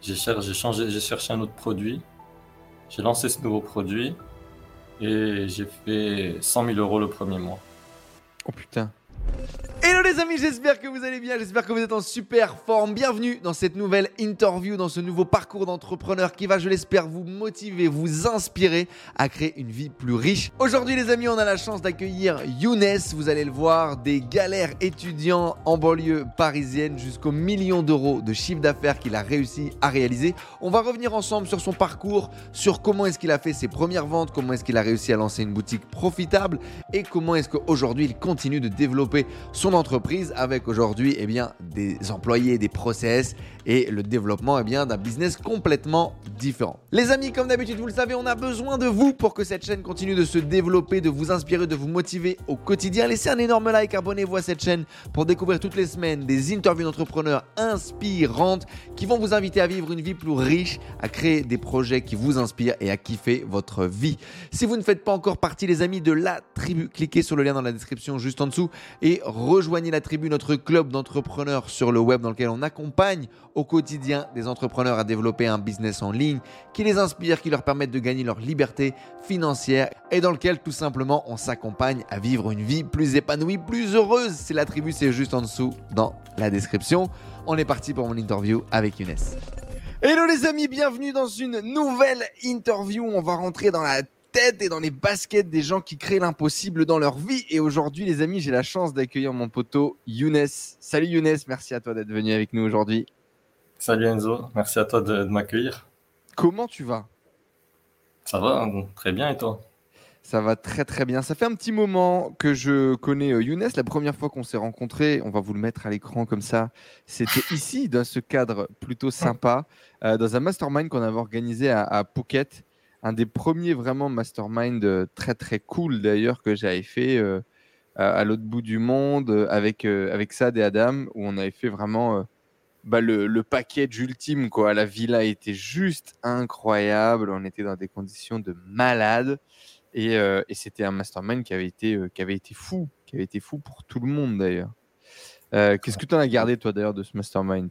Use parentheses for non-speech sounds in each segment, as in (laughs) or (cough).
j'ai changé, j'ai cherché un autre produit. J'ai lancé ce nouveau produit et j'ai fait 100 000 euros le premier mois. Oh putain. Les amis, j'espère que vous allez bien, j'espère que vous êtes en super forme. Bienvenue dans cette nouvelle interview, dans ce nouveau parcours d'entrepreneur qui va, je l'espère, vous motiver, vous inspirer à créer une vie plus riche. Aujourd'hui les amis, on a la chance d'accueillir Younes, vous allez le voir, des galères étudiants en banlieue parisienne jusqu'au million d'euros de chiffre d'affaires qu'il a réussi à réaliser. On va revenir ensemble sur son parcours, sur comment est-ce qu'il a fait ses premières ventes, comment est-ce qu'il a réussi à lancer une boutique profitable et comment est-ce qu'aujourd'hui il continue de développer son entreprise avec aujourd'hui eh bien, des employés, des process et le développement eh bien, d'un business complètement différent. Les amis, comme d'habitude, vous le savez, on a besoin de vous pour que cette chaîne continue de se développer, de vous inspirer, de vous motiver au quotidien. Laissez un énorme like, abonnez-vous à cette chaîne pour découvrir toutes les semaines des interviews d'entrepreneurs inspirantes qui vont vous inviter à vivre une vie plus riche, à créer des projets qui vous inspirent et à kiffer votre vie. Si vous ne faites pas encore partie, les amis, de la tribu, cliquez sur le lien dans la description juste en dessous et rejoignez la tribu, notre club d'entrepreneurs sur le web dans lequel on accompagne au quotidien des entrepreneurs à développer un business en ligne qui les inspire, qui leur permettent de gagner leur liberté financière et dans lequel tout simplement on s'accompagne à vivre une vie plus épanouie, plus heureuse. C'est la tribu, c'est juste en dessous dans la description. On est parti pour mon interview avec Younes. Hello les amis, bienvenue dans une nouvelle interview. On va rentrer dans la et dans les baskets des gens qui créent l'impossible dans leur vie. Et aujourd'hui, les amis, j'ai la chance d'accueillir mon poteau Younes. Salut Younes, merci à toi d'être venu avec nous aujourd'hui. Salut Enzo, merci à toi de, m'accueillir. Comment tu vas? Ça va, très bien et toi? Ça va très très bien. Ça fait un petit moment que je connais euh, Younes. La première fois qu'on s'est rencontrés, on va vous le mettre à l'écran comme ça, c'était (laughs) ici, dans ce cadre plutôt sympa, euh, dans un mastermind qu'on avait organisé à, à Phuket un des premiers vraiment mastermind euh, très très cool d'ailleurs que j'avais fait euh, à, l'autre bout du monde euh, avec, avec Sad et Adam où on avait fait vraiment bah, le, le, package ultime. Quoi. La villa était juste incroyable. On était dans des conditions de malade. Et, et c'était un mastermind qui avait, été, qui avait été fou, qui avait été fou pour tout le monde d'ailleurs. Qu'est-ce que tu en as gardé toi d'ailleurs de ce mastermind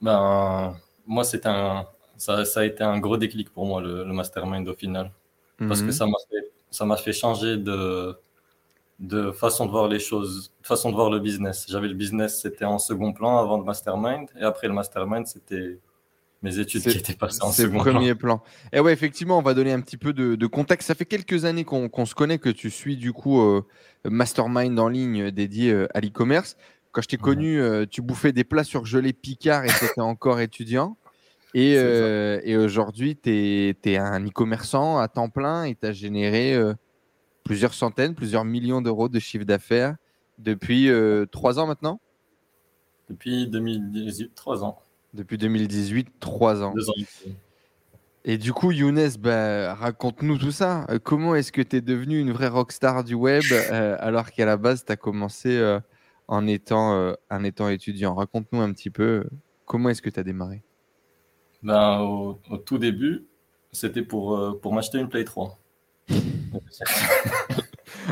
ben, Moi, c'était un, ça, ça, a été un gros déclic pour moi, le, mastermind au final. Parce que mhm. ça m'a fait, ça m'a fait changer de, de façon de voir les choses, de façon de voir le business. J'avais le business, c'était en second plan avant le mastermind. Et après le mastermind, c'était mes études qui étaient passées en second premier plan. Et ouais, effectivement, on va donner un petit peu de, contexte. Ça fait quelques années qu'on se connaît, que tu suis du coup euh, Mastermind en ligne dédié euh, à l'e-commerce. Quand je t'ai connu, euh, tu bouffais des plats surgelés Picard et tu étais encore étudiant. Et, euh, et aujourd'hui, tu es, un e-commerçant à temps plein et tu as généré euh, plusieurs centaines, plusieurs millions d'euros de chiffre d'affaires depuis euh, trois ans maintenant? Depuis 2018, trois ans. Depuis 2018, trois ans. Deux ans. Et du coup, Younes, bah, raconte-nous tout ça. comment est-ce que tu es devenu une vraie rockstar du web alors qu'à la base, tu as commencé en, étant, en étant étudiant? Raconte-nous un petit peu comment est-ce que tu as démarré? Ben, au, tout début, c'était pour, euh, pour m'acheter une Play 3. (laughs)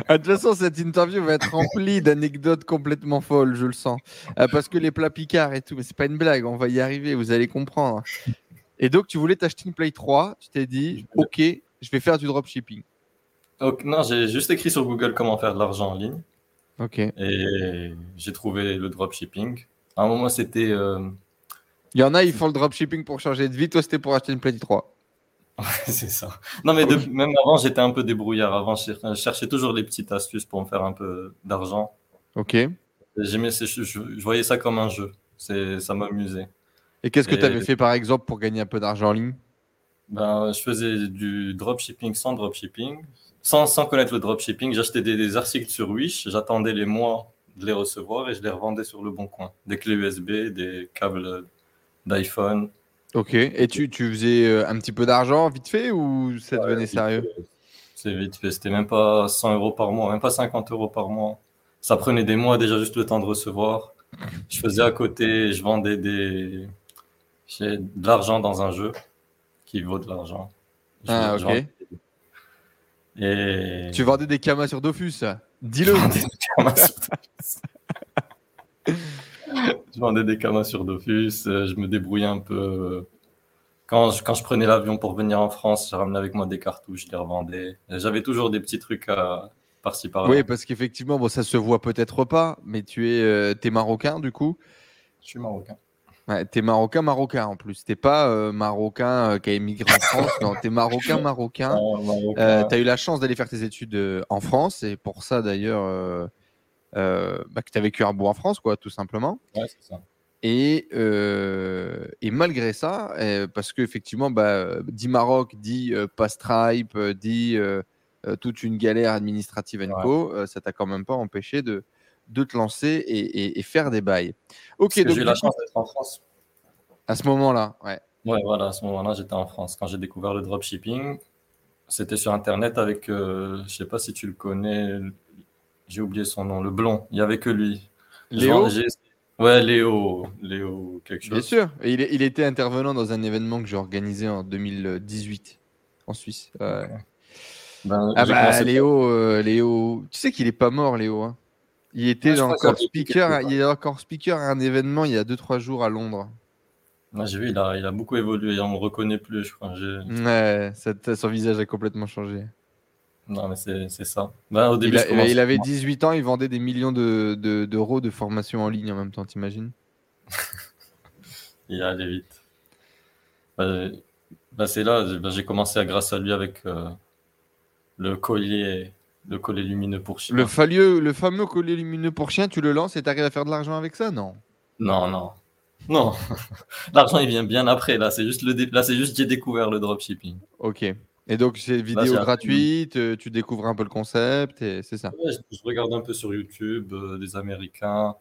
Ah, de toute façon, cette interview va être remplie d'anecdotes complètement folles, je le sens. Euh, parce que les plats picards et tout, mais c'est pas une blague, on va y arriver, vous allez comprendre. Et donc, tu voulais t'acheter une Play 3, tu t'es dit, ok, je vais faire du dropshipping. non, j'ai juste écrit sur Google comment faire de l'argent en ligne. Ok. Et j'ai trouvé le dropshipping. À un moment, c'était euh, il y en a, ils font le dropshipping pour changer de vie. Toi, c'était pour acheter une Play 3. (laughs) c'est ça. Non, mais même avant, j'étais un peu débrouillard. Avant, je cherchais toujours les petites astuces pour me faire un peu d'argent. Ok. J'aimais, je, je, voyais ça comme un jeu. Ça m'amusait. Et qu'est-ce que tu avais fait par exemple pour gagner un peu d'argent en ligne? Ben, Je faisais du dropshipping sans dropshipping. Sans, sans connaître le dropshipping, j'achetais des, des, articles sur Wish, j'attendais les mois de les recevoir et je les revendais sur le bon coin. Des clés USB, des câbles d'iPhone. Ok. Et tu, tu faisais euh, un petit peu d'argent vite fait ou ça devenait sérieux? C'est vite fait. C'était même pas 100 euros par mois, même pas 50 euros par mois. Ça prenait des mois déjà juste le temps de recevoir. Je faisais à côté, je vendais des, de l'argent dans un jeu qui vaut de l'argent. Ah, ok. Et... Tu vendais des camas sur Dofus Dis-le. (laughs) je vendais des camas sur Dofus, je me débrouillais un peu. Quand je, quand je prenais l'avion pour venir en France, je ramenais avec moi des cartouches, je les revendais. J'avais toujours des petits trucs à, par-ci par-là. Oui, parce qu'effectivement, bon, ça se voit peut-être pas, mais tu es, euh, es marocain du coup? Je suis marocain. Ouais, es marocain, marocain en plus. T'es pas euh, marocain euh, qui a émigré en France, non, es marocain, (laughs) marocain. tu as eu la chance d'aller faire tes études en France, et pour ça d'ailleurs bah, que tu as vécu un bout en France, quoi, tout simplement. Ouais, c'est ça. Et, et, malgré ça, parce qu'effectivement, bah, dit Maroc, dit pas Stripe, dit euh, toute une galère administrative et co, euh, ça t'a quand même pas empêché de, de te lancer et, faire des bails. Ok, donc j'ai eu la chance d'être en France. À ce moment-là, ouais. Ouais, voilà, à ce moment-là, j'étais en France. Quand j'ai découvert le dropshipping, c'était sur Internet avec, je euh, je sais pas si tu le connais, j'ai oublié son nom, le blond. Il y avait que lui. Léo Ouais, Léo, Léo, quelque chose. Bien sûr. il, il, était intervenant dans un événement que j'ai organisé en 2018 en Suisse. Ben, ah bah Léo, euh, Léo, tu sais qu'il est pas mort Léo. Hein. Il était encore speaker, il est encore speaker à un événement il y a 2-3 jours à Londres. j'ai vu, il a, il a, beaucoup évolué, on ne le reconnaît plus, je crois. Ouais, son visage a complètement changé. Non, mais c'est ça. Ben, au début, il, avait 18 ans, il vendait des millions d'euros de, de, de, formation en ligne en même temps, t'imagines? (laughs) Il allait vite. Ben, ben, c'est là, j'ai commencé à, grâce à lui avec, euh, le collier, le collier lumineux pour chien. Le, fameux, le fameux collier lumineux pour chien, tu le lances et tu arrives à faire de l'argent avec ça Non? Non, non. Non. (laughs) L'argent, il vient bien après. Là, c'est juste, le là, c'est juste j'ai découvert le dropshipping. Ok. Et donc, c'est vidéo gratuite, euh, tu découvres un peu le concept, et c'est ça je, regarde un peu sur YouTube euh, des Américains.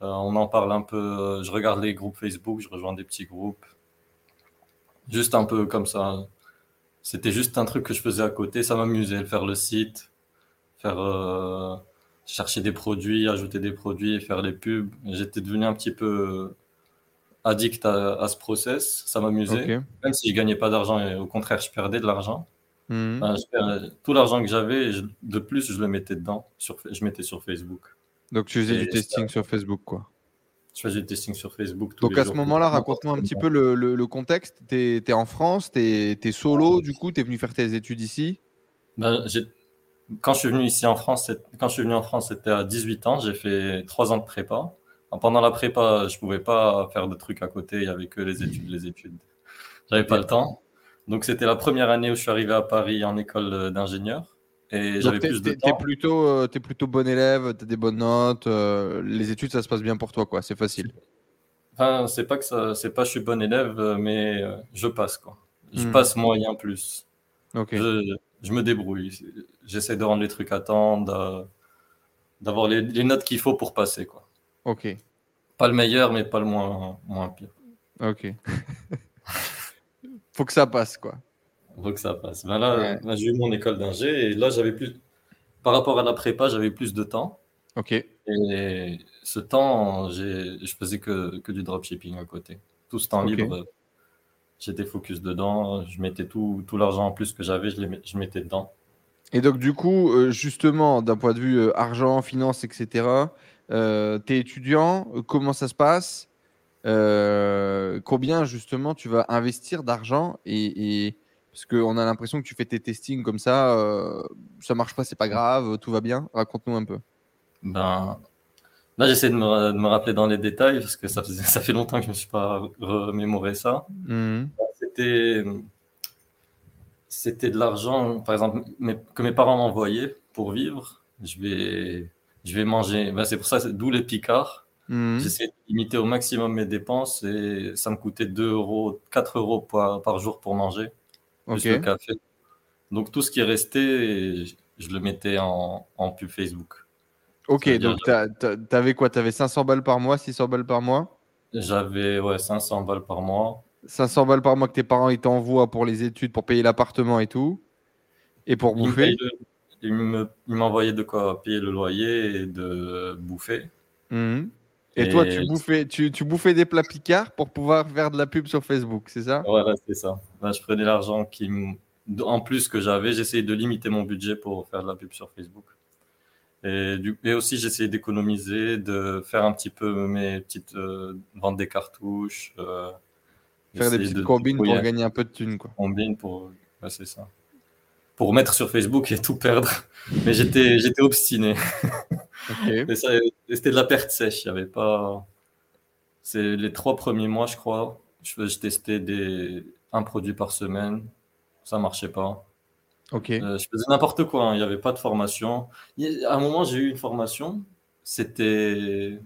Euh, on en parle un peu. Je regarde les groupes Facebook, je rejoins des petits groupes. Juste un peu comme ça. C'était juste un truc que je faisais à côté. Ça m'amusait, faire le site, faire euh, chercher des produits, ajouter des produits, faire les pubs. J'étais devenu un petit peu addict à, ce process. Ça m'amusait. Même si je gagnais pas d'argent, au contraire, je perdais de l'argent. Mhm. tout l'argent que j'avais, de plus, je le mettais dedans. Sur, je mettais sur Facebook. Donc tu faisais du testing sur Facebook, quoi. Je faisais du testing sur Facebook. Donc à ce moment-là, raconte-moi un petit peu le, contexte. Tu es, en France, tu es, solo, du coup, tu es venu faire tes études ici? Ben, Quand je suis venu ici en France, quand je suis venu en France, c'était à 18 ans. J'ai fait 3 ans de prépa. Pendant la prépa, je pouvais pas faire de trucs à côté. Il y avait que les études, les études. J'avais pas le temps. Donc c'était la première année où je suis arrivé à Paris en école d'ingénieur. Et j'avais plus de temps. plutôt, euh, es plutôt bon élève, tu as des bonnes notes, euh, les études ça se passe bien pour toi, quoi. C'est facile. Enfin, c'est pas que ça, c'est pas je suis bon élève, euh, mais je passe, quoi. Je hmm. passe moyen plus. Ok. Je, me débrouille. J'essaie de rendre les trucs à temps, d'avoir les, les, notes qu'il faut pour passer, quoi. Ok. Pas le meilleur, mais pas le moins, moins pire. Ok. (laughs) faut que ça passe, quoi faut que ça passe. Ben là, j'ai eu mon école d'ingé et là, j'avais plus. Par rapport à la prépa, j'avais plus de temps. Ok. Et ce temps, je faisais que, que du dropshipping à côté. Tout ce temps libre, j'étais focus dedans. Je mettais tout, tout l'argent en plus que j'avais, je, je mettais dedans. Et donc, du coup, euh, justement, d'un point de vue euh, argent, finance, etc., euh, tu es étudiant, comment ça se passe? Combien, justement, tu vas investir d'argent? Et parce qu'on a l'impression que tu fais tes testings comme ça, euh, ça marche pas, c'est pas grave, tout va bien. Raconte-nous un peu. Ben, là, j'essaie de me, rappeler dans les détails parce que ça, (laughs) ça fait longtemps que je ne me suis pas remémoré ça. Mmh. C'était, c'était de l'argent, par exemple, que mes parents m'envoyaient pour vivre. Je vais, je vais manger. Ben, c'est pour ça, d'où les picards. Mmh. J'essaie de limiter au maximum mes dépenses et ça me coûtait 2 euros, 4 euros par jour pour manger le café. Donc tout ce qui est resté, je le mettais en, pub Facebook. Ok, donc tu avais quoi? Tu avais 500 balles par mois, 600 balles par mois? J'avais ouais, 500 balles par mois. 500 balles par mois que tes parents ils t'envoient pour les études, pour payer l'appartement et tout. Et pour bouffer? Ils m'envoyaient de quoi payer le loyer et de bouffer. Mmh. Et, toi, tu bouffais, tu, tu, bouffais des plats picards pour pouvoir faire de la pub sur Facebook, c'est ça? Voilà, c'est ça. je prenais l'argent qui, en plus que j'avais, j'essayais de limiter mon budget pour faire de la pub sur Facebook. Et, du, et aussi, j'essayais d'économiser, de faire un petit peu mes petites euh, ventes des cartouches. Euh, faire des petites combines pour gagner un peu de thunes. Quoi. Combines pour. c'est ça. Pour mettre sur Facebook et tout perdre. Mais j'étais, j'étais obstiné. (laughs) c'était de la perte sèche. Il y avait pas. C'est les trois premiers mois, je crois. Je, je testais des, un produit par semaine. Ça marchait pas. Ok. Euh, je faisais n'importe quoi, hein. il n'y avait pas de formation. À un moment, j'ai eu une formation, c'était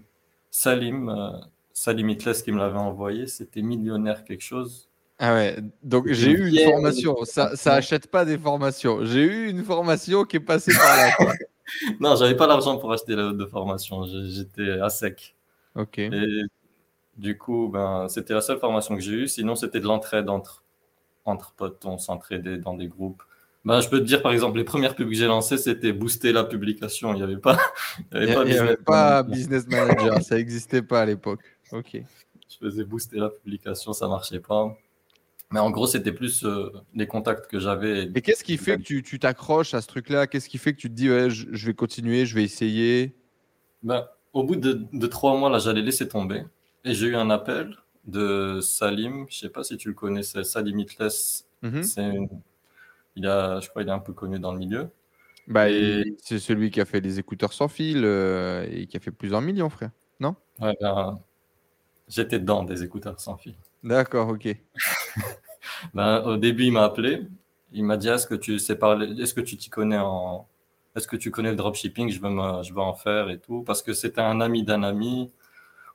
Salim, euh, Salim Itles qui me l'avait envoyé, c'était millionnaire quelque chose. Ah ouais, donc j'ai eu une formation, ça, (laughs) ça achète pas des formations. J'ai eu une formation qui est passée par là. (laughs) non, j'avais pas l'argent pour acheter la de formation, j'étais à sec. Ok. Et du coup, ben, c'était la seule formation que j'ai eue, sinon c'était de l'entraide entre, entre potes, on s'entraidait dans des groupes. Ben, je peux te dire, par exemple, les premières pubs que j'ai lancées, c'était booster la publication. Il n'y avait (laughs) pas, il y avait pas, business, manager. ça n'existait pas à l'époque. Ok. Je faisais booster la publication, ça marchait pas. Mais en gros, c'était plus euh, les contacts que j'avais. Et qu'est-ce qui fait que tu t'accroches à ce truc-là? Qu'est-ce qui fait que tu te dis, ouais, je, vais continuer, je vais essayer? Ben, Au bout de, de, trois mois, là, j'allais laisser tomber. Et j'ai eu un appel de Salim. Je sais pas si tu le connais, c'est Salim Itles. Mhm. Une il a, je crois qu'il est un peu connu dans le milieu. Bah, C'est celui qui a fait les écouteurs sans fil euh, et qui a fait plusieurs millions, frère. Non? Ouais, ben, J'étais dedans des écouteurs sans fil. D'accord, ok. (laughs) ben, au début, il m'a appelé. Il m'a dit Est-ce que tu sais parler Est-ce que tu t'y connais en. Est-ce que tu connais le dropshipping? Je veux, je veux en faire et tout. Parce que c'était un ami d'un ami.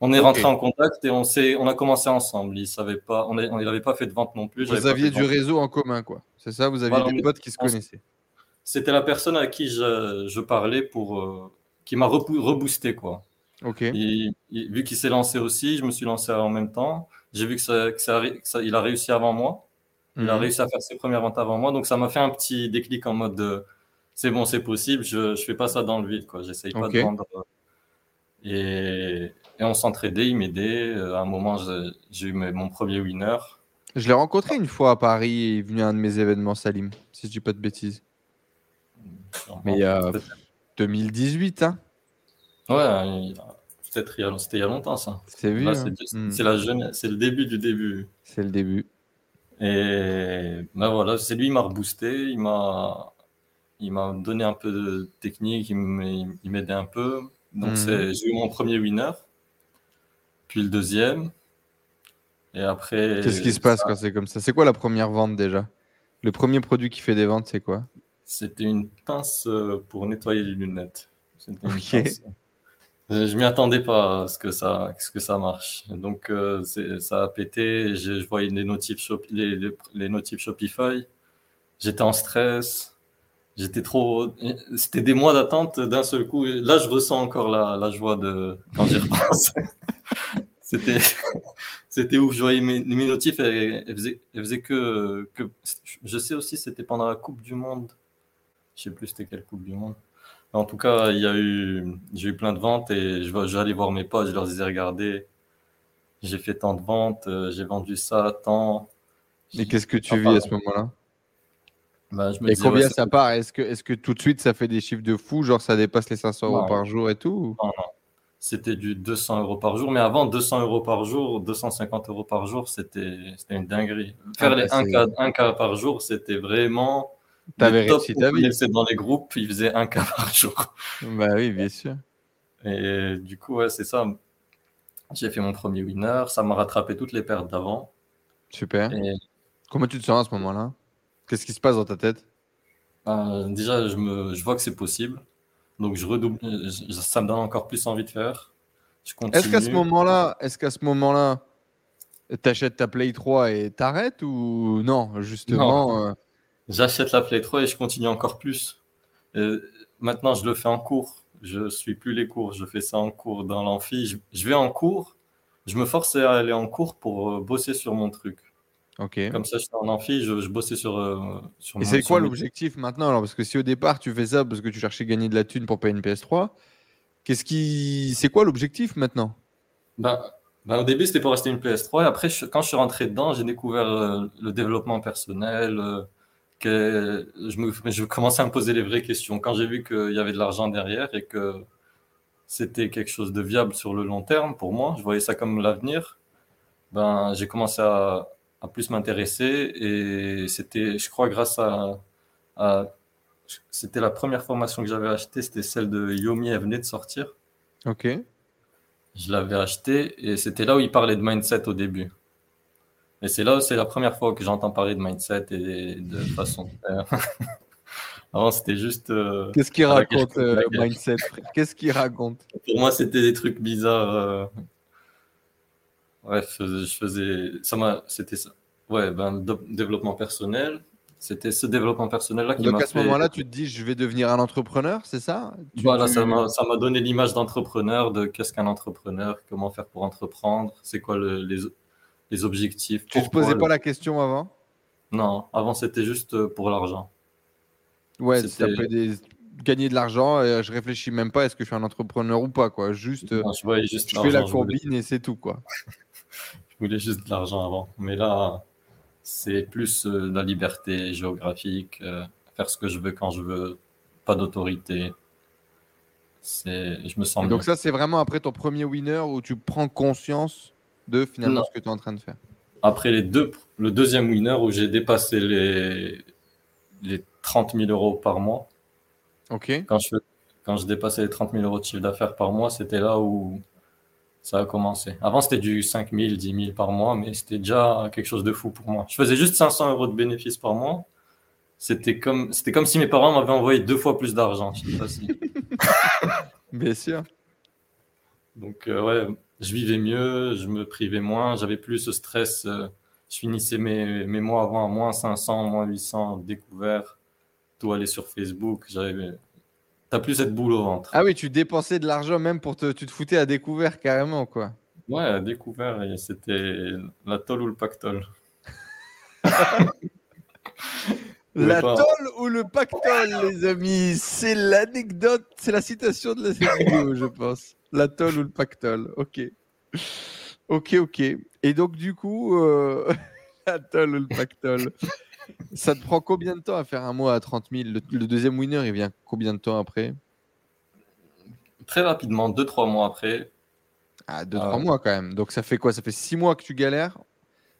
On est rentré en contact et on, on a commencé ensemble. Il savait pas, on n'avait pas fait de vente non plus. Vous aviez du réseau en commun, quoi. C'est ça Vous aviez des potes qui se connaissaient C'était la personne à qui je, parlais pour. Euh, qui m'a reboosté, quoi. Ok. vu qu'il s'est lancé aussi, je me suis lancé en même temps. J'ai vu que, ça, il a réussi avant moi. Il a mhm. réussi à faire ses premières ventes avant moi. Donc ça m'a fait un petit déclic en mode c'est bon, c'est possible. Je ne fais pas ça dans le vide. quoi. J'essaye pas de vendre. Et, et on s'entraidait, il m'aidait. Euh, à un moment, j'ai eu mon premier winner. Je l'ai rencontré une fois à Paris, il est venu à un de mes événements, Salim, si je dis pas de bêtises. Mais il y a 2018, hein Ouais, peut-être c'était il y a longtemps ça. C'est vu. Hein. Hmm. C'est le début du début. C'est le début. Et ben voilà, c'est lui qui m'a reboosté, il m'a il m'a donné un peu de technique, il m'aidait un peu. Donc hmm. j'ai eu mon premier winner, puis le deuxième, et après. Qu'est-ce qui se passe quand c'est comme ça? C'est quoi la première vente déjà? Le premier produit qui fait des ventes, c'est quoi? C'était une pince euh, pour nettoyer les lunettes. Ok. Je m'y attendais pas à ce que ça, ce que ça marche. Donc euh, ça a pété. Je, voyais les notifs, les, notifs Shopify. J'étais en stress. J'étais trop. C'était des mois d'attente d'un seul coup. Là, je ressens encore la, joie de quand j'y repense. (laughs) C'était c'était ouf. Je voyais mes, notifs, elles, faisaient, que, que. Je sais aussi, c'était pendant la Coupe du Monde. Je sais plus c'était quelle Coupe du Monde. En tout cas, il y a eu, j'ai eu plein de ventes et je j'allais voir mes potes, je leur disais regardez, j'ai fait tant de ventes, euh, j'ai vendu ça, tant. Et qu'est-ce que tu vis à ce moment-là? Bah, Et combien ça part? Est-ce que, est que tout de suite ça fait des chiffres de fou Genre ça dépasse les 500 euros par jour et tout Non, non c'était du 200 euros par jour. Mais avant, 200 euros par jour, 250 euros par jour, c'était une dinguerie. Faire ah, les 1 cas, cas, par jour, c'était vraiment. T'avais réussi ta vie. Dans les groupes, ils faisaient un cas par jour. Bah oui, bien sûr. Et du coup, ouais, c'est ça. J'ai fait mon premier winner. Ça m'a rattrapé toutes les pertes d'avant. Super. Comment tu te sens à ce moment-là? Qu'est-ce qui se passe dans ta tête? Euh, Déjà, je, me, je vois que c'est possible. Donc je redouble, ça me donne encore plus envie de faire. Est-ce qu'à ce moment-là, est-ce qu'à ce moment-là, t'achètes ta Play 3 et t'arrêtes ou non justement euh, J'achète la Play 3 et je continue encore plus. maintenant, je le fais en cours. Je suis plus les cours, je fais ça en cours dans l'amphi. je, vais en cours. Je me force à aller en cours pour euh, bosser sur mon truc. Comme ça, j'étais en amphi, je, je bossais sur. Euh, sur Et c'est quoi l'objectif maintenant alors? Parce que si au départ tu fais ça parce que tu cherchais à gagner de la thune pour payer une PS3, qu'est-ce qui, c'est quoi l'objectif maintenant? Ben, ben, au début c'était pour acheter une PS3 et après quand je suis rentré dedans, j'ai découvert euh, le développement personnel, euh, que je, me, je commençais à me poser les vraies questions. Quand j'ai vu qu'il y avait de l'argent derrière et que c'était quelque chose de viable sur le long terme pour moi, je voyais ça comme l'avenir, ben, j'ai commencé à, à plus m'intéresser et c'était, je crois, grâce à, à c'était la première formation que j'avais achetée, c'était celle de Yomi, elle venait de sortir. Ok. Je l'avais achetée et c'était là où il parlait de mindset au début. Et c'est là, c'est la première fois que j'entends parler de mindset et de façon de faire. (laughs) Avant, c'était juste. Euh, Qu'est-ce qu'il raconte, euh, mindset, Qu'est-ce qu'il raconte? Pour moi, c'était des trucs bizarres. Euh. Bref, je faisais. Ça m'a. C'était ça. Ouais, ben, développement personnel. C'était ce développement personnel-là qui m'a Donc à ce moment-là, tu te dis, je vais devenir un entrepreneur, c'est ça? Voilà, ça m'a donné l'image d'entrepreneur, de qu'est-ce qu'un entrepreneur, comment faire pour entreprendre, c'est quoi le, les, les objectifs. Tu ne te posais pas la question avant? Non, avant c'était juste euh, pour l'argent. Ouais, peut des... gagner de l'argent, et je réfléchis même pas est-ce que je suis un entrepreneur ou pas, quoi. Juste, non, je, juste je fais la combine et c'est tout, quoi. (laughs) je voulais juste de l'argent avant, mais là, c'est plus euh, la liberté géographique, euh, faire ce que je veux quand je veux, pas d'autorité. Je me sens. donc, ça, c'est vraiment après ton premier winner où tu prends conscience de finalement ce que tu es en train de faire Après les deux, le deuxième winner où j'ai dépassé les, les 30 000 euros par mois. Ok. Quand je, quand je dépassais les 30 000 euros de chiffre d'affaires par mois, c'était là où ça a commencé. Avant, c'était du 5 000, 10 000 par mois, mais c'était déjà quelque chose de fou pour moi. Je faisais juste 500 euros de bénéfices par mois. C'était comme, c'était comme si mes parents m'avaient envoyé deux fois plus d'argent. (laughs) Bien sûr. Donc, euh, ouais, je vivais mieux, je me privais moins, j'avais plus ce stress. Euh, je finissais mes, mes mois avant à moins 500, moins 800 découverts, tout aller sur Facebook. J'avais, t'as plus cette boule au ventre. Ah oui, tu dépensais de l'argent même pour te, tu te foutais à découvert carrément quoi. Ouais, à découvert, c'était la tôle ou le pactole. (laughs) La tôle ou le pactole, les amis, c'est l'anecdote, c'est la citation de la vidéo, je pense. La tôle ou le pactole, ok. Ok, ok. Et donc, du coup, euh... (laughs) la tôle ou le pactole, ça te prend combien de temps à faire un mois à 30 000 le, deuxième winner, il vient combien de temps après Très rapidement, 2-3 mois après. Ah, 2-3 euh, mois quand même. Donc, ça fait quoi? Ça fait 6 mois que tu galères?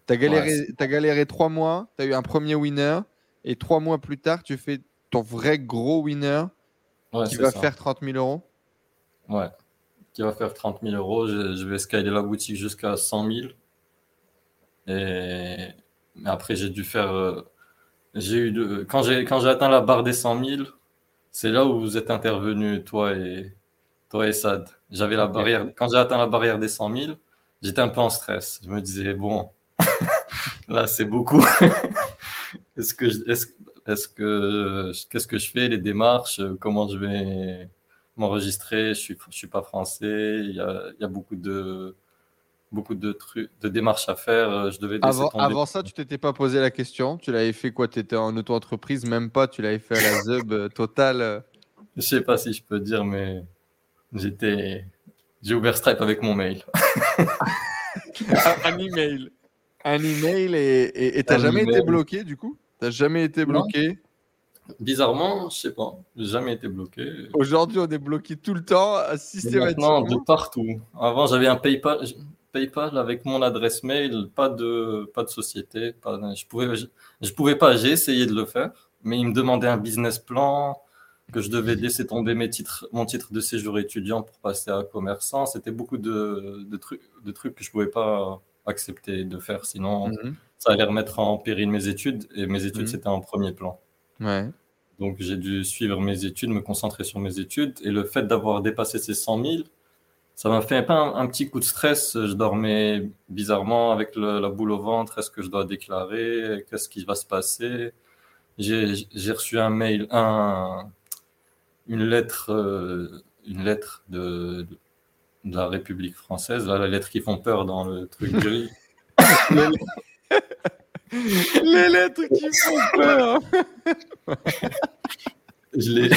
Tu as galéré, as galéré 3 mois, tu as eu un premier winner, et 3 mois plus tard, tu fais ton vrai gros winner qui va faire 30 000 euros Ouais qui va faire 30 000 euros. Je, vais scaler la boutique jusqu'à 100 000. Et après, j'ai dû faire. Euh, j'ai eu de... quand j'ai quand j'ai atteint la barre des 100 000, c'est là où vous êtes intervenu, toi et toi et Sad. J'avais la barrière. Quand j'ai atteint la barrière des 100 000, j'étais un peu en stress. Je me disais bon, (laughs) là c'est beaucoup. (laughs) est-ce que est-ce, est-ce que qu'est-ce que je fais les démarches Comment je vais m'enregistrer? Je suis, je suis pas français. Il y a, il y a beaucoup de beaucoup de trucs, de démarches à faire. Je devais avant, avant ça, tu t'étais pas posé la question? Tu l'avais fait quoi? Tu étais en auto-entreprise, même pas. Tu l'avais fait à la (laughs) Zub euh, total. Euh? Je sais pas si je peux dire, mais j'étais, j'ai ouvert Stripe avec mon mail. (laughs) un email. Un email et tu n'as jamais été bloqué du coup? T'as jamais été bloqué? Bizarrement, je sais pas, j'ai jamais été bloqué. Aujourd'hui, on est bloqué tout le temps, systématiquement. Maintenant, de partout. Avant, j'avais un PayPal, PayPal avec mon adresse mail, pas de, pas de société. Pas, je pouvais, je, pouvais pas, j'ai essayé de le faire, mais il me demandait un business plan, que je devais laisser tomber mes titres, mon titre de séjour étudiant pour passer à commerçant. C'était beaucoup de, de, trucs, de trucs que je pouvais pas accepter de faire, sinon mhm. Ça allait remettre en péril mes études, et mes études, mhm. c'était en premier plan. Ouais. Donc j'ai dû suivre mes études, me concentrer sur mes études. Et le fait d'avoir dépassé ces 100 000, ça m'a fait un, un, petit coup de stress. Je dormais bizarrement avec la boule au ventre. Est-ce que je dois déclarer? Qu'est-ce qui va se passer? J'ai reçu un mail, un, une lettre, euh, une lettre de, de, la République française, là, la lettre qui font peur dans le truc gris. (laughs) (laughs) Les lettres qui font peur. (laughs) je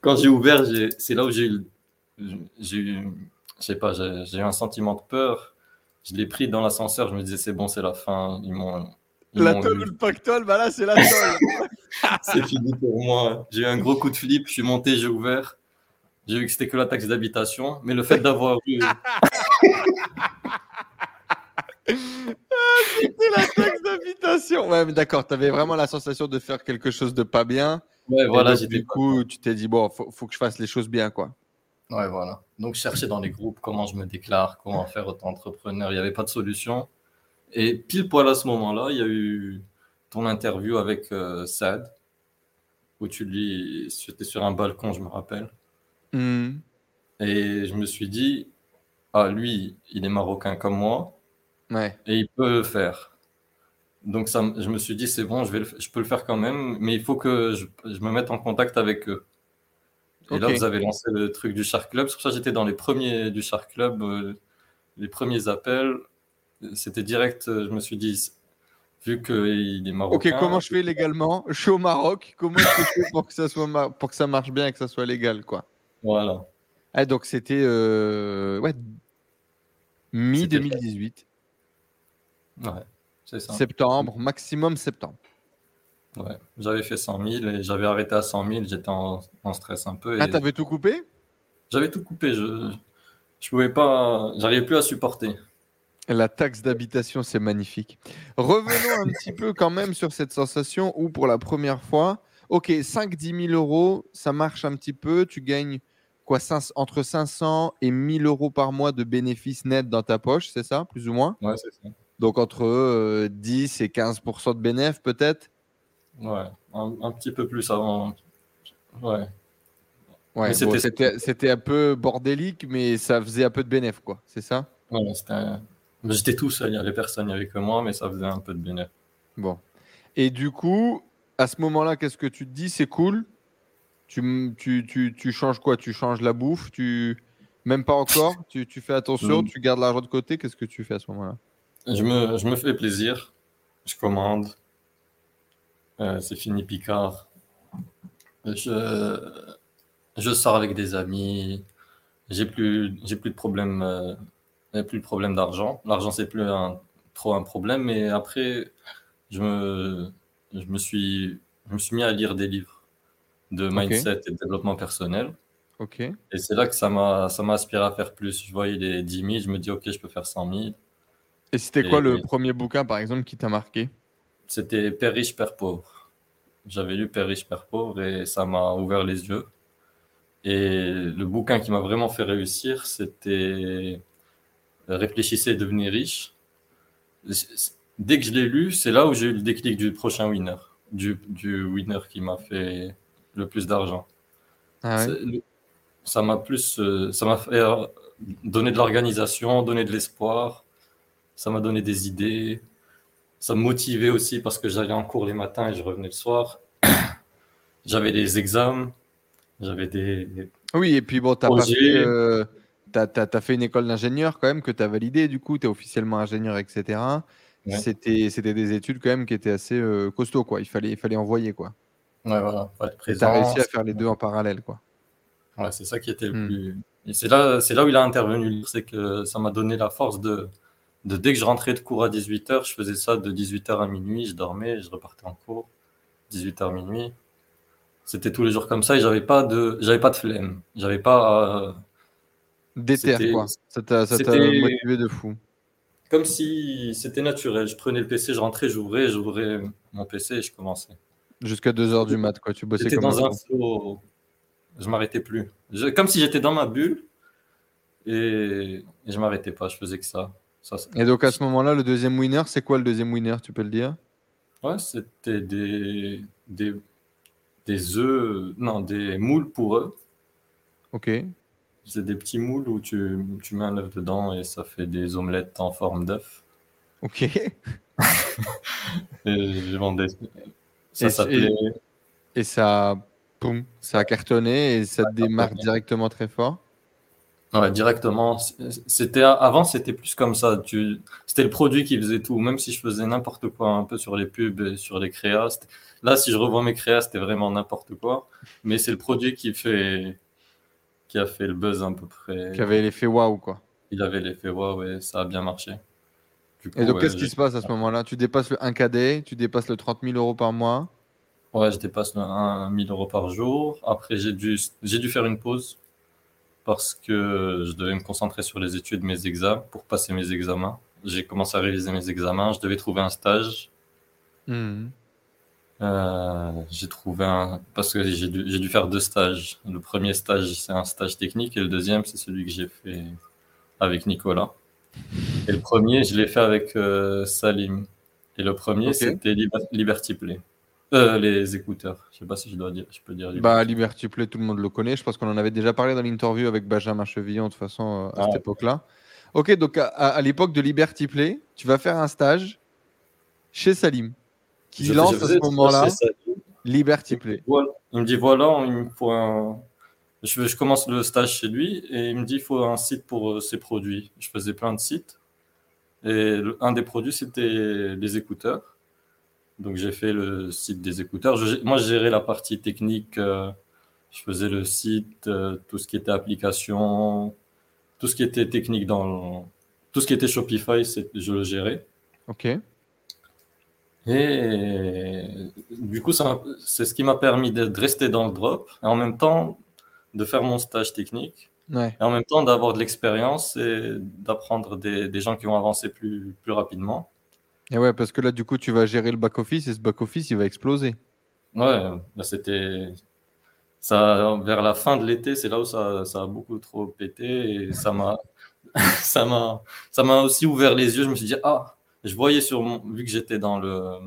Quand j'ai ouvert, c'est là où j'ai eu, j'ai eu, je sais pas, j'ai eu un sentiment de peur. Je l'ai pris dans l'ascenseur. Je me disais c'est bon, c'est la fin. Ils m'ont. La tôle ou le pactole, bah là c'est la tôle. (laughs) c'est fini pour moi. J'ai eu un gros coup de flip, je suis monté, j'ai ouvert. J'ai vu que c'était que la taxe d'habitation, mais le fait d'avoir eu. C'était la taxe d'habitation. Ouais, mais d'accord, tu avais vraiment la sensation de faire quelque chose de pas bien. Ouais, voilà, Du coup, tu t'es dit, bon, faut, faut que je fasse les choses bien, quoi. Ouais, voilà. Donc, je cherchais dans les groupes comment je me déclare, comment faire autant entrepreneur. Il n'y avait pas de solution. Et pile poil à ce moment-là, il y a eu ton interview avec euh, Sad, où tu lis, étais sur un balcon, je me rappelle. Hmm. Et je me suis dit, ah, lui, il est marocain comme moi. Ouais. Et il peut le faire. Donc, ça, je me suis dit, c'est bon, je, vais je peux le faire quand même, mais il faut que je, je me mette en contact avec eux. Et là, vous avez lancé le truc du Shark Club. C'est pour ça que j'étais dans les premiers du Shark Club, euh, les premiers appels. C'était direct, euh, je me suis dit, vu qu'il est marocain. Ok, comment je fais légalement? Je suis au Maroc. Comment je fais pour que ça soit pour que ça marche bien et que ça soit légal, quoi? Voilà. Ah, donc c'était euh, ouais, mi 2018. Ouais, c'est ça. Septembre, maximum septembre. Ouais, j'avais fait 100 000 et j'avais arrêté à 100 000. J'étais en, stress un peu. Et... Ah, t'avais tout coupé? J'avais tout coupé. Je, je pouvais pas, j'arrivais plus à supporter. La taxe d'habitation, c'est magnifique. Revenons un petit peu quand même sur cette sensation où pour la première fois, ok, 5-10 000 euros, ça marche un petit peu. Tu gagnes quoi, entre 500 et 1000 euros par mois de bénéfices nets dans ta poche, c'est ça, plus ou moins? Ouais, c'est ça. Donc entre 10 euh, et 15% de bénéfices peut-être? Ouais, un, petit peu plus avant. Ouais. Ouais, c'était un peu bordélique, mais ça faisait un peu de bénéfice, quoi. C'est ça? Ouais, J'étais tout seul, il n'y avait personne, il n'y avait que moi, mais ça faisait un peu de bénéfice. Bon. Et du coup, à ce moment-là, qu'est-ce que tu te dis? C'est cool? Tu, tu, tu, tu, changes quoi? Tu changes la bouffe? Tu... Même pas encore? Tu, tu fais attention? Tu gardes l'argent de côté? Qu'est-ce que tu fais à ce moment-là? Je me, je me fais plaisir. Je commande. Euh, c'est fini Picard. Je, je sors avec des amis. J'ai plus, j'ai plus de problème, euh, plus de problème d'argent. L'argent c'est plus un, trop un problème. Mais après, je me, je me suis, je me suis mis à lire des livres de mindset et de développement personnel. Ok. Et c'est là que ça m'a, ça m'a aspiré à faire plus. Je voyais les 10 000, je me dis ok, je peux faire 100 000. Et c'était quoi le premier bouquin par exemple qui t'a marqué? C'était Père riche, Père pauvre. J'avais lu Père riche, Père pauvre et ça m'a ouvert les yeux. Et le bouquin qui m'a vraiment fait réussir, c'était Réfléchissez et devenez riche. Dès que je l'ai lu, c'est là où j'ai eu le déclic du prochain winner, du, du winner qui m'a fait le plus d'argent. Ah ça m'a plus, euh, ça m'a fait donner de l'organisation, donner de l'espoir, ça m'a donné des idées, ça me motivait aussi parce que j'allais en cours les matins et je revenais le soir. (clears throat) j'avais des examens, j'avais des. Oui, et puis bon, tu as, euh, fait une école d'ingénieur quand même que tu as validé, du coup, tu es officiellement ingénieur, etc. C'était des études quand même qui étaient assez euh, costauds, quoi. Il fallait, il fallait envoyer, quoi. Ouais, voilà. Tu as réussi à faire les deux en parallèle, quoi. Ouais, c'est ça qui était le hmm. plus. Et c'est là, là où il a intervenu, c'est que ça m'a donné la force de, de dès que je rentrais de cours à 18h, je faisais ça de 18h à minuit, je dormais, je repartais en cours, 18h minuit. C'était tous les jours comme ça et j'avais pas de j'avais pas de flemme, j'avais pas euh... déter quoi. Ça t'a motivé de fou. Comme si c'était naturel, je prenais le PC, je rentrais, j'ouvrais, j'ouvrais mon PC et je commençais. Jusqu'à 2h du mat quoi, tu bossais comme dans un flow, je m'arrêtais plus. comme si j'étais dans ma bulle et, et je m'arrêtais pas, je faisais que ça. Et donc à ce moment-là, le deuxième winner, c'est quoi le deuxième winner Tu peux le dire? Ouais, c'était des, des, des œufs, non, des moules pour eux. Ok. C'est des petits moules où tu, tu mets un œuf dedans et ça fait des omelettes en forme d'œuf. Ok. (laughs) et je vendais. Ça s'appelait. Et, et, ça, boum, ça a cartonné et ça démarre directement très fort. Ouais, directement. C'était avant, c'était plus comme ça. Tu, c'était le produit qui faisait tout. Même si je faisais n'importe quoi un peu sur les pubs et sur les créas. Là, si je revois mes créas, c'était vraiment n'importe quoi. Mais c'est le produit qui fait, qui a fait le buzz à peu près. Qui avait l'effet waouh, quoi. Il avait l'effet waouh et ça a bien marché. et donc, qu'est-ce qui se passe à ce moment-là? Tu dépasses le 1 KD, tu dépasses le 30 000 euros par mois. Ouais, je dépasse un 1000 euros par jour. Après, j'ai dû, j'ai dû faire une pause parce que je devais me concentrer sur les études, mes examens, pour passer mes examens. J'ai commencé à réviser mes examens. Je devais trouver un stage. Hmm. Euh, j'ai trouvé un parce que j'ai dû, dû, faire deux stages. Le premier stage, c'est un stage technique et le deuxième, c'est celui que j'ai fait avec Nicolas. Et le premier, je l'ai fait avec euh, Salim. Et le premier, c'était Liberty Play. Euh, les écouteurs. Je sais pas si je dois dire, je peux dire. Liberty. Bah Liberty Play, tout le monde le connaît. Je pense qu'on en avait déjà parlé dans l'interview avec Benjamin Chevillon de toute façon à cette époque-là. Ok, donc à, à l'époque de Liberty Play, tu vas faire un stage chez Salim qui lance à ce moment-là Liberty Play. Il me dit voilà, il me faut un... je, je, commence le stage chez lui et il me dit il faut un site pour euh, ses produits. Je faisais plein de sites et un des produits c'était les écouteurs. Donc j'ai fait le site des écouteurs. moi je gérais la partie technique. Euh, je faisais le site, euh, tout ce qui était application, tout ce qui était technique dans tout ce qui était Shopify, je le gérais. Ok. Et du coup, c'est ce qui m'a permis de, rester dans le drop et en même temps de faire mon stage technique. Et en même temps d'avoir de l'expérience et d'apprendre des, des, gens qui vont avancer plus, plus rapidement. Et ouais, parce que là, du coup, tu vas gérer le back-office et ce back-office, il va exploser. Ouais, bah, c'était. Ça, vers la fin de l'été, c'est là où ça, ça, a beaucoup trop pété et ça m'a, (laughs) ça m'a, ça m'a aussi ouvert les yeux. Je me suis dit, ah, je voyais sur mon, vu que j'étais dans le,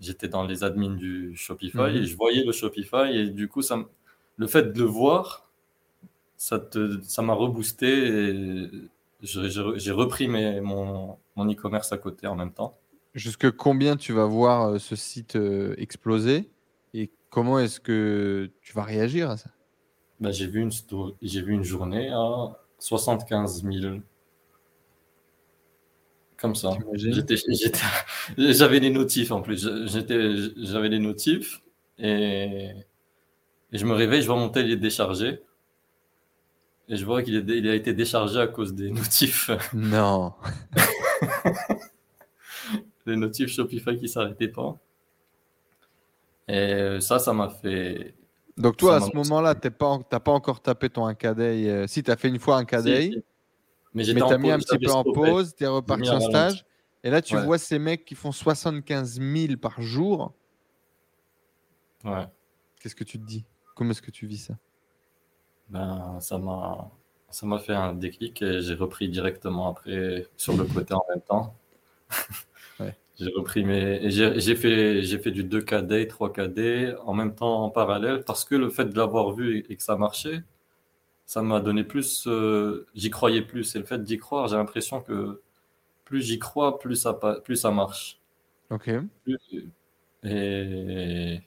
j'étais dans les admins du Shopify mhm. et je voyais le Shopify et du coup, ça, le fait de le voir, ça te, ça m'a reboosté et j'ai repris mes, mon, mon e-commerce à côté en même temps. Jusque combien tu vas voir euh, ce site euh, exploser et comment est-ce que tu vas réagir à ça? Bah, J'ai vu, une j'ai vu une journée à 75 000 comme ça. (laughs) J'avais les notifs en plus. J'avais les notifs et... et, je me réveille, je vois mon tel est déchargé. Et je vois qu'il il a été déchargé à cause des (laughs) notifs. Non. (laughs) (laughs) les notifs Shopify qui s'arrêtaient pas. Et ça, ça m'a fait. Donc toi, à ce moment-là, tu n'as pas, pas encore tapé ton 1 euh, Si, tu as fait une fois un si, mais tu as mis un petit peu en pause, tu es reparti en stage. Et là, tu vois ces mecs qui font 75 000 par jour. Ouais. Qu'est-ce que tu te dis? Comment est-ce que tu vis ça? Ben, ça m'a ça m'a fait un déclic et j'ai repris directement après sur le côté en même temps. (laughs) J'ai repris mes j'ai fait j'ai fait du 2KD, 3KD en même temps en parallèle parce que le fait de l'avoir vu et que ça marchait, ça m'a donné plus, euh, j'y croyais plus. Et le fait d'y croire, j'ai l'impression que plus j'y crois, plus ça, plus ça marche. Ok. Et,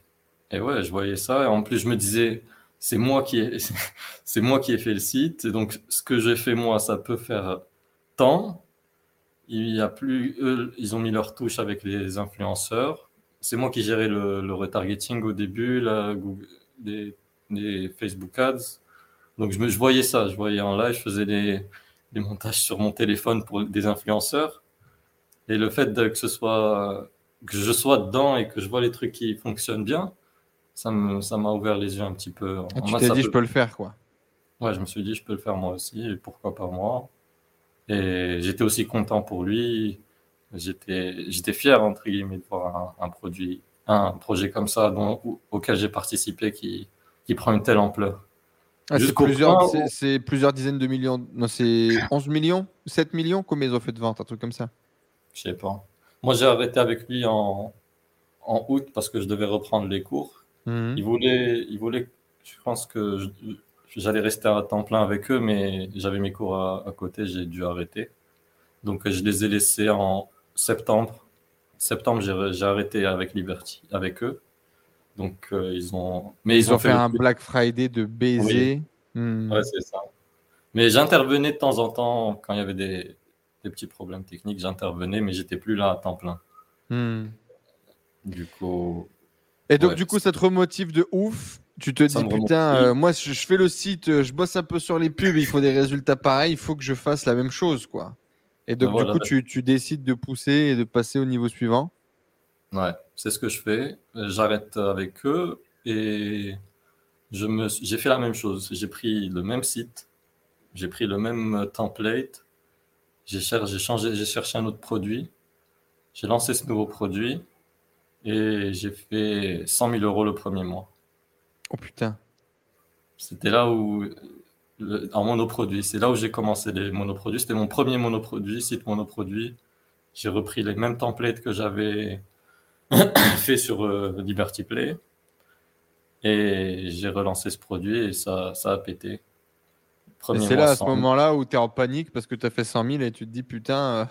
et ouais, je voyais ça. Et en plus, je me disais, c'est moi qui ai, (laughs) c'est moi qui ai fait le site. Donc, ce que j'ai fait moi, ça peut faire tant. Il y a plus, ils ont mis leur touche avec les influenceurs. C'est moi qui gérais le, retargeting au début, les Facebook Ads. Donc je, voyais ça, je voyais en live, je faisais des, des, montages sur mon téléphone pour des influenceurs. Et le fait de, que ce soit que je sois dedans et que je vois les trucs qui fonctionnent bien, ça m'a ouvert les yeux un petit peu. Ah, tu t'es dit je peux le faire quoi. Ouais, je me suis dit je peux le faire moi aussi et pourquoi pas moi. Et j'étais aussi content pour lui. J'étais j'étais fier entre guillemets de voir un, un produit un projet comme ça dont, auquel j'ai participé qui qui prend une telle ampleur. Ah, c'est plusieurs, c'est plusieurs dizaines de millions. Non, c'est (coughs) 11 millions 7 millions Combien ils ont fait de vente Un truc comme ça Je sais pas. Moi, j'ai arrêté avec lui en, en août parce que je devais reprendre les cours. Mhm. Il, voulait, il voulait, je pense que j'allais rester à temps plein avec eux, mais j'avais mes cours à, à côté, j'ai dû arrêter. Donc, je les ai laissés en septembre. Septembre, j'ai arrêté avec Liberty, avec eux. Donc, euh, ils ont. Mais ils, ont, fait, un Black Friday de baiser. Hmm. Ouais, c'est ça. Mais j'intervenais de temps en temps quand il y avait des, des petits problèmes techniques. J'intervenais, mais j'étais plus là à temps plein. Hmm. Du coup. Et donc, du coup, ça te remotive de ouf. Tu te dis, putain, euh, moi, je, fais le site, euh, je bosse un peu sur les pubs, il faut des résultats pareils, il faut que je fasse la même chose, quoi. Et donc, du coup, tu, tu, décides de pousser et de passer au niveau suivant. Ouais, c'est ce que je fais. J'arrête avec eux et je me, j'ai fait la même chose. J'ai pris le même site, j'ai pris le même template, j'ai cherché, j'ai changé, j'ai cherché un autre produit, j'ai lancé ce nouveau produit et j'ai fait 100 000 euros le premier mois. Oh putain. C'était là où, en monoproduit, c'est là où j'ai commencé les monoproduits. C'était mon premier monoproduit, site monoproduit. J'ai repris les mêmes templates que j'avais (coughs) fait sur euh, Liberty Play. Et j'ai relancé ce produit et ça, ça a pété. C'est là, à ce moment-là, où tu es en panique parce que tu as fait 100 000 et tu te dis putain. Euh.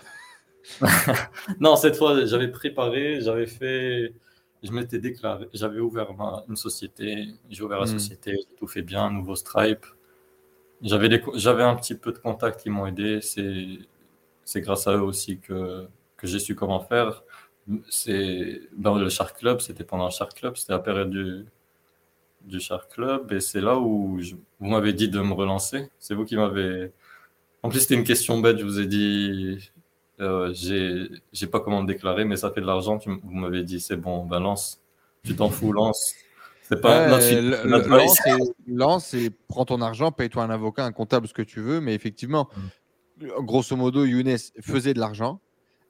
Non, cette fois, j'avais préparé, j'avais fait. Je m'étais déclaré, j'avais ouvert une société, j'ai ouvert la hmm. société, j'ai tout fait bien, nouveau Stripe. J'avais, j'avais un petit peu de contacts qui m'ont aidé. C'est, c'est grâce à eux aussi que, que j'ai su comment faire. C'est dans le Shark Club, c'était pendant le Shark Club, c'était la période du, du Shark Club et c'est là où vous m'avez dit de me relancer. C'est vous qui m'avez. En plus, c'était une question bête. Je vous ai dit, euh, j'ai pas comment me déclarer, mais ça fait de l'argent. Vous m'avez dit, c'est bon, ben lance. Tu t'en fous, lance. C'est pas lance, et, lance et prends ton argent, paye-toi un avocat, un comptable, ce que tu veux. Mais effectivement, mm. grosso modo, Younes faisait de l'argent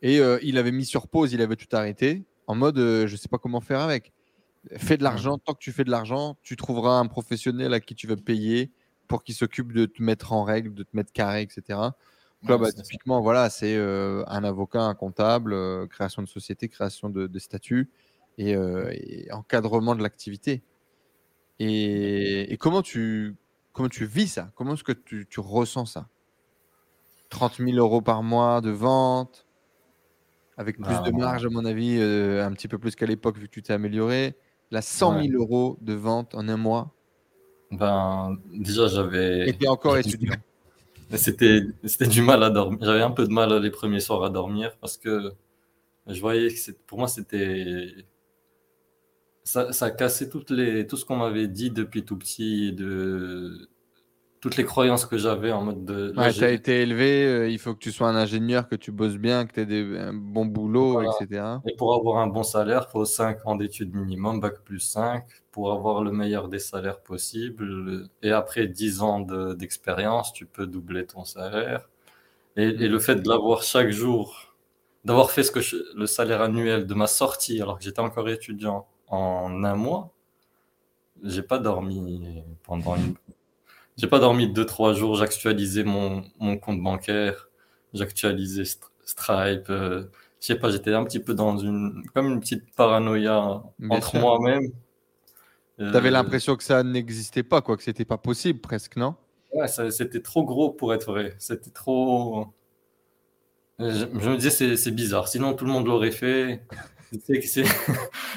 et euh, il avait mis sur pause, il avait tout arrêté en mode, euh, je sais pas comment faire avec. Fais de l'argent. Tant que tu fais de l'argent, tu trouveras un professionnel à qui tu veux payer pour qu'il s'occupe de te mettre en règle, de te mettre carré, etc. là, bah, typiquement, voilà, c'est euh, un avocat, un comptable, euh, création de société, création de, de statut euh, et, encadrement de l'activité. Et, comment, tu, comment tu vis ça? Comment est-ce que tu, tu, ressens ça? 30 000 euros par mois de vente, avec plus de marge, à mon avis, un petit peu plus qu'à l'époque, vu que tu t'es amélioré la 100 000 euros de vente en un mois? Ben, déjà, j'avais. Et encore étudiant. C'était, c'était du mal à dormir. J'avais un peu de mal les premiers soirs à dormir parce que je voyais que pour moi, c'était. Ça, ça cassait toutes les, tout ce qu'on m'avait dit depuis tout petit de, toutes les croyances que j'avais en mode de. Ouais, tu as été élevé, euh, il faut que tu sois un ingénieur, que tu bosses bien, que tu aies un bon boulot, etc. Et pour avoir un bon salaire, il faut 5 ans d'études minimum, bac plus 5, pour avoir le meilleur des salaires possible. Et après 10 ans d'expérience, tu peux doubler ton salaire. Et, le fait de l'avoir chaque jour, d'avoir fait ce que le salaire annuel de ma sortie, alors que j'étais encore étudiant, en un mois, j'ai pas dormi pendant une j'ai pas dormi deux, trois jours. J'actualisais mon, mon compte bancaire. J'actualisais Stripe. Euh, je sais pas, j'étais un petit peu dans une, comme une petite paranoïa entre moi-même. Tu avais euh, l'impression que ça n'existait pas, quoi, que c'était pas possible presque, non? Ouais, c'était trop gros pour être vrai. C'était trop. Je, me disais, c'est bizarre. Sinon, tout le monde l'aurait fait. (laughs)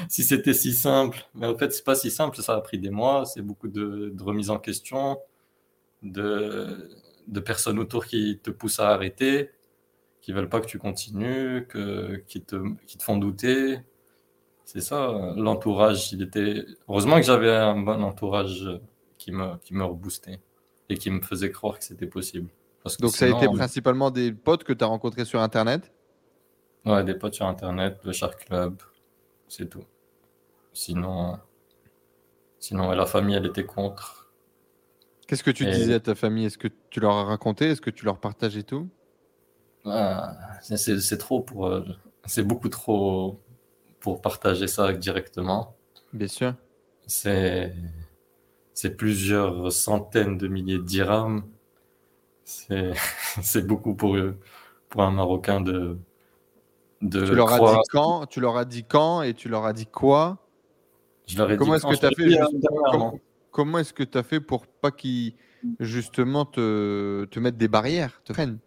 si c'était si simple. Mais en fait, c'est pas si simple. Ça a pris des mois. C'est beaucoup de, de remise en question de, de personnes autour qui te poussent à arrêter, qui veulent pas que tu continues, que, qui, te, qui te font douter. C'est ça, l'entourage. Il était... Heureusement que j'avais un bon entourage qui me, qui me reboostait et qui me faisait croire que c'était possible. Parce Donc ça a été principalement des potes que tu as rencontrés sur Internet? Ouais, des potes sur Internet, le Shark Club, c'est tout. Sinon, sinon la famille, elle était contre. Qu'est-ce que tu disais à ta famille? Est-ce que tu leur as raconté? Est-ce que tu leur partageais tout? Ah, C'est trop pour. Euh, c'est beaucoup trop pour partager ça directement. Bien sûr. C'est plusieurs centaines de milliers de dirhams. C'est (laughs) beaucoup pour, pour un Marocain de. de tu, leur as dit quand, tu leur as dit quand et tu leur as dit quoi? Je leur ai Comment est-ce que tu as fait comment est-ce que tu as fait pour pas qu'ils justement te, te mettent des barrières, te freinent?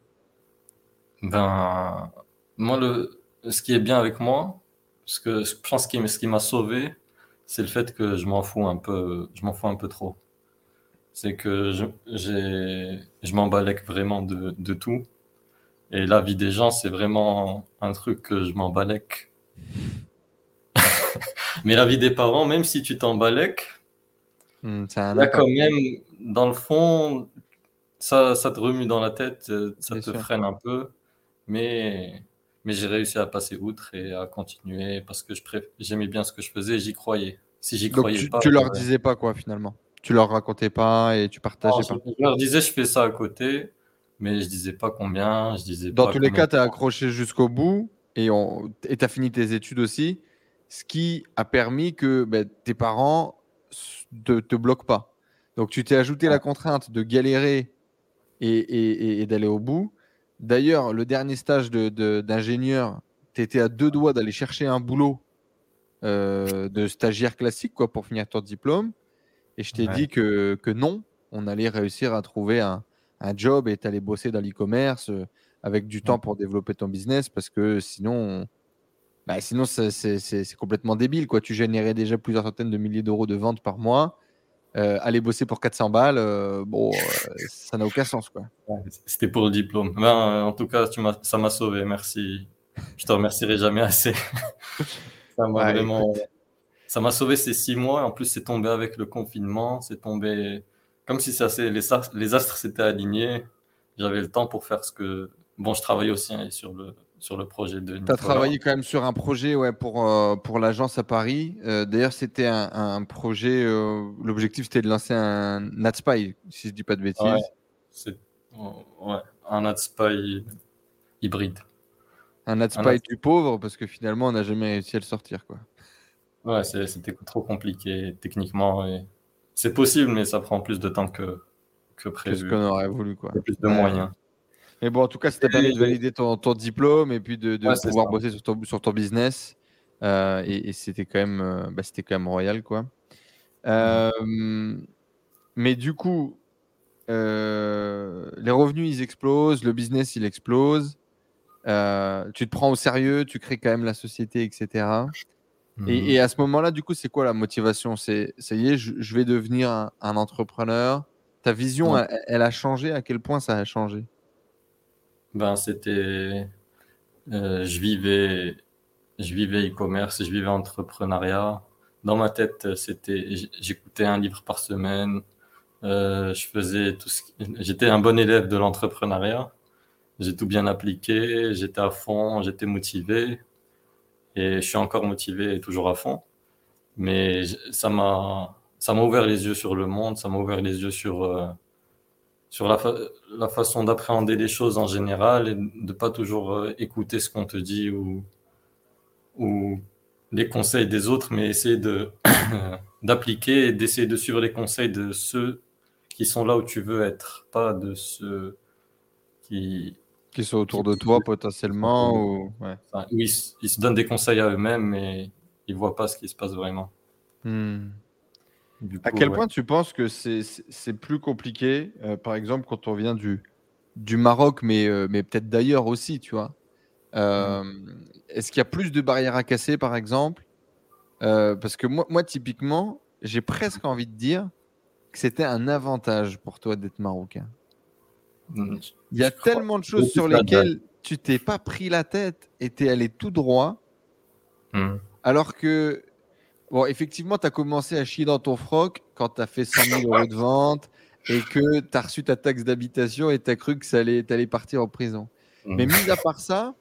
Ben, moi, le, ce qui est bien avec moi, ce que je pense que ce qui m'a sauvé, c'est le fait que je m'en fous un peu, je m'en fous un peu trop. C'est que je, je m'embalèque vraiment de, de tout. Et la vie des gens, c'est vraiment un truc que je m'embalèque. (laughs) Mais la vie des parents, même si tu t'embalèques, Hmm, Là, quand même, dans le fond, ça, ça te remue dans la tête, euh, ça te freine un peu. Mais Mais j'ai réussi à passer outre et à continuer parce que j'aimais bien ce que je faisais et j'y croyais. Si j'y croyais tu, pas. Tu leur disais pas quoi finalement? Tu leur racontais pas et tu partageais pas? Je leur disais je fais ça à côté, mais je disais pas combien. Je disais Dans tous les cas, tu as accroché jusqu'au bout et tu as fini tes études aussi, ce qui a permis que ben, tes parents ne te bloquent pas. Donc tu t'es ajouté la contrainte de galérer et, d'aller au bout. D'ailleurs, le dernier stage d'ingénieur, de, tu étais à deux doigts d'aller chercher un boulot euh, de stagiaire classique quoi, pour finir ton diplôme. Et je t'ai dit que, que, non, on allait réussir à trouver un, un job et t'allais bosser dans l'e-commerce euh, avec du temps pour développer ton business parce que sinon, bah, sinon c'est complètement débile. Quoi. Tu générais déjà plusieurs centaines de milliers d'euros de ventes par mois. Euh, aller bosser pour 400 balles, euh, bon, ça n'a aucun sens. Quoi. C'était pour le diplôme. Ben, en tout cas, tu ça m'a sauvé. Merci. Je te remercierai jamais assez. (laughs) ça m'a vraiment. Ça m'a sauvé ces six mois. En plus, c'est tombé avec le confinement. C'est tombé comme si ça, les, les astres s'étaient alignés. J'avais le temps pour faire ce que. Bon, je travaillais aussi hein, sur le, sur le projet de. Tu as travaillé quand même sur un projet ouais, pour, euh, pour l'agence à Paris. Euh, d'ailleurs, c'était un, un, projet. Euh, l'objectif, c'était de lancer un NatSpy, si je dis pas de bêtises. Ouais, ouais un NatSpy hybride. Un NatSpy du pauvre, parce que finalement, on n'a jamais réussi à le sortir. Quoi. Ouais, c'était trop compliqué techniquement. Et... C'est possible, mais ça prend plus de temps que, que prévu. ce qu'on aurait voulu. Quoi. Plus de moyens. Mais bon, en tout cas, ça t'a permis de valider ton, ton, diplôme et puis de, de pouvoir bosser sur ton, sur ton business. Euh, et, c'était quand même, euh, bah, c'était quand même royal, quoi. Euh, mais du coup, les revenus ils explosent, le business il explose. tu te prends au sérieux, tu crées quand même la société, etc. Mhm. Et, à ce moment-là, du coup, c'est quoi la motivation? C'est ça y est, je, vais devenir un, entrepreneur. Ta vision, elle, a changé? À quel point ça a changé? Ben, c'était. Euh, je vivais je vivais e-commerce, je vivais entrepreneuriat. Dans ma tête, c'était, j'écoutais un livre par semaine. Euh, je faisais tout ce j'étais un bon élève de l'entrepreneuriat. J'ai tout bien appliqué, j'étais à fond, j'étais motivé et je suis encore motivé et toujours à fond. Mais ça m'a, ça m'a ouvert les yeux sur le monde, ça m'a ouvert les yeux sur, euh, sur la, la façon d'appréhender les choses en général et de pas toujours euh, écouter ce qu'on te dit ou, ou les conseils des autres, mais essayer (coughs) d'appliquer et d'essayer de suivre les conseils de ceux qui sont là où tu veux être, pas de ceux qui qui sont autour de toi potentiellement ou ouais. ils se donnent des conseils à eux-mêmes, mais ils voient pas ce qui se passe vraiment. Hmm à quel point tu penses que c'est plus compliqué, euh, par exemple, quand on vient du, du Maroc, mais, euh, mais peut-être d'ailleurs aussi, tu vois? Euh, Est-ce qu'il y a plus de barrières à casser, par exemple? Parce que moi, moi typiquement, j'ai presque envie de dire que c'était un avantage pour toi d'être marocain. Mmh. Il y a tellement de choses sur lesquelles tu t'es pas pris la tête et tu es allé tout droit. Mmh. Alors que Bon, effectivement, tu as commencé à chier dans ton froc quand tu as fait 100 000 euros de vente et que tu as reçu ta taxe d'habitation et tu as cru que ça allait, allais partir en prison. Mmh. Mais mis à part ça,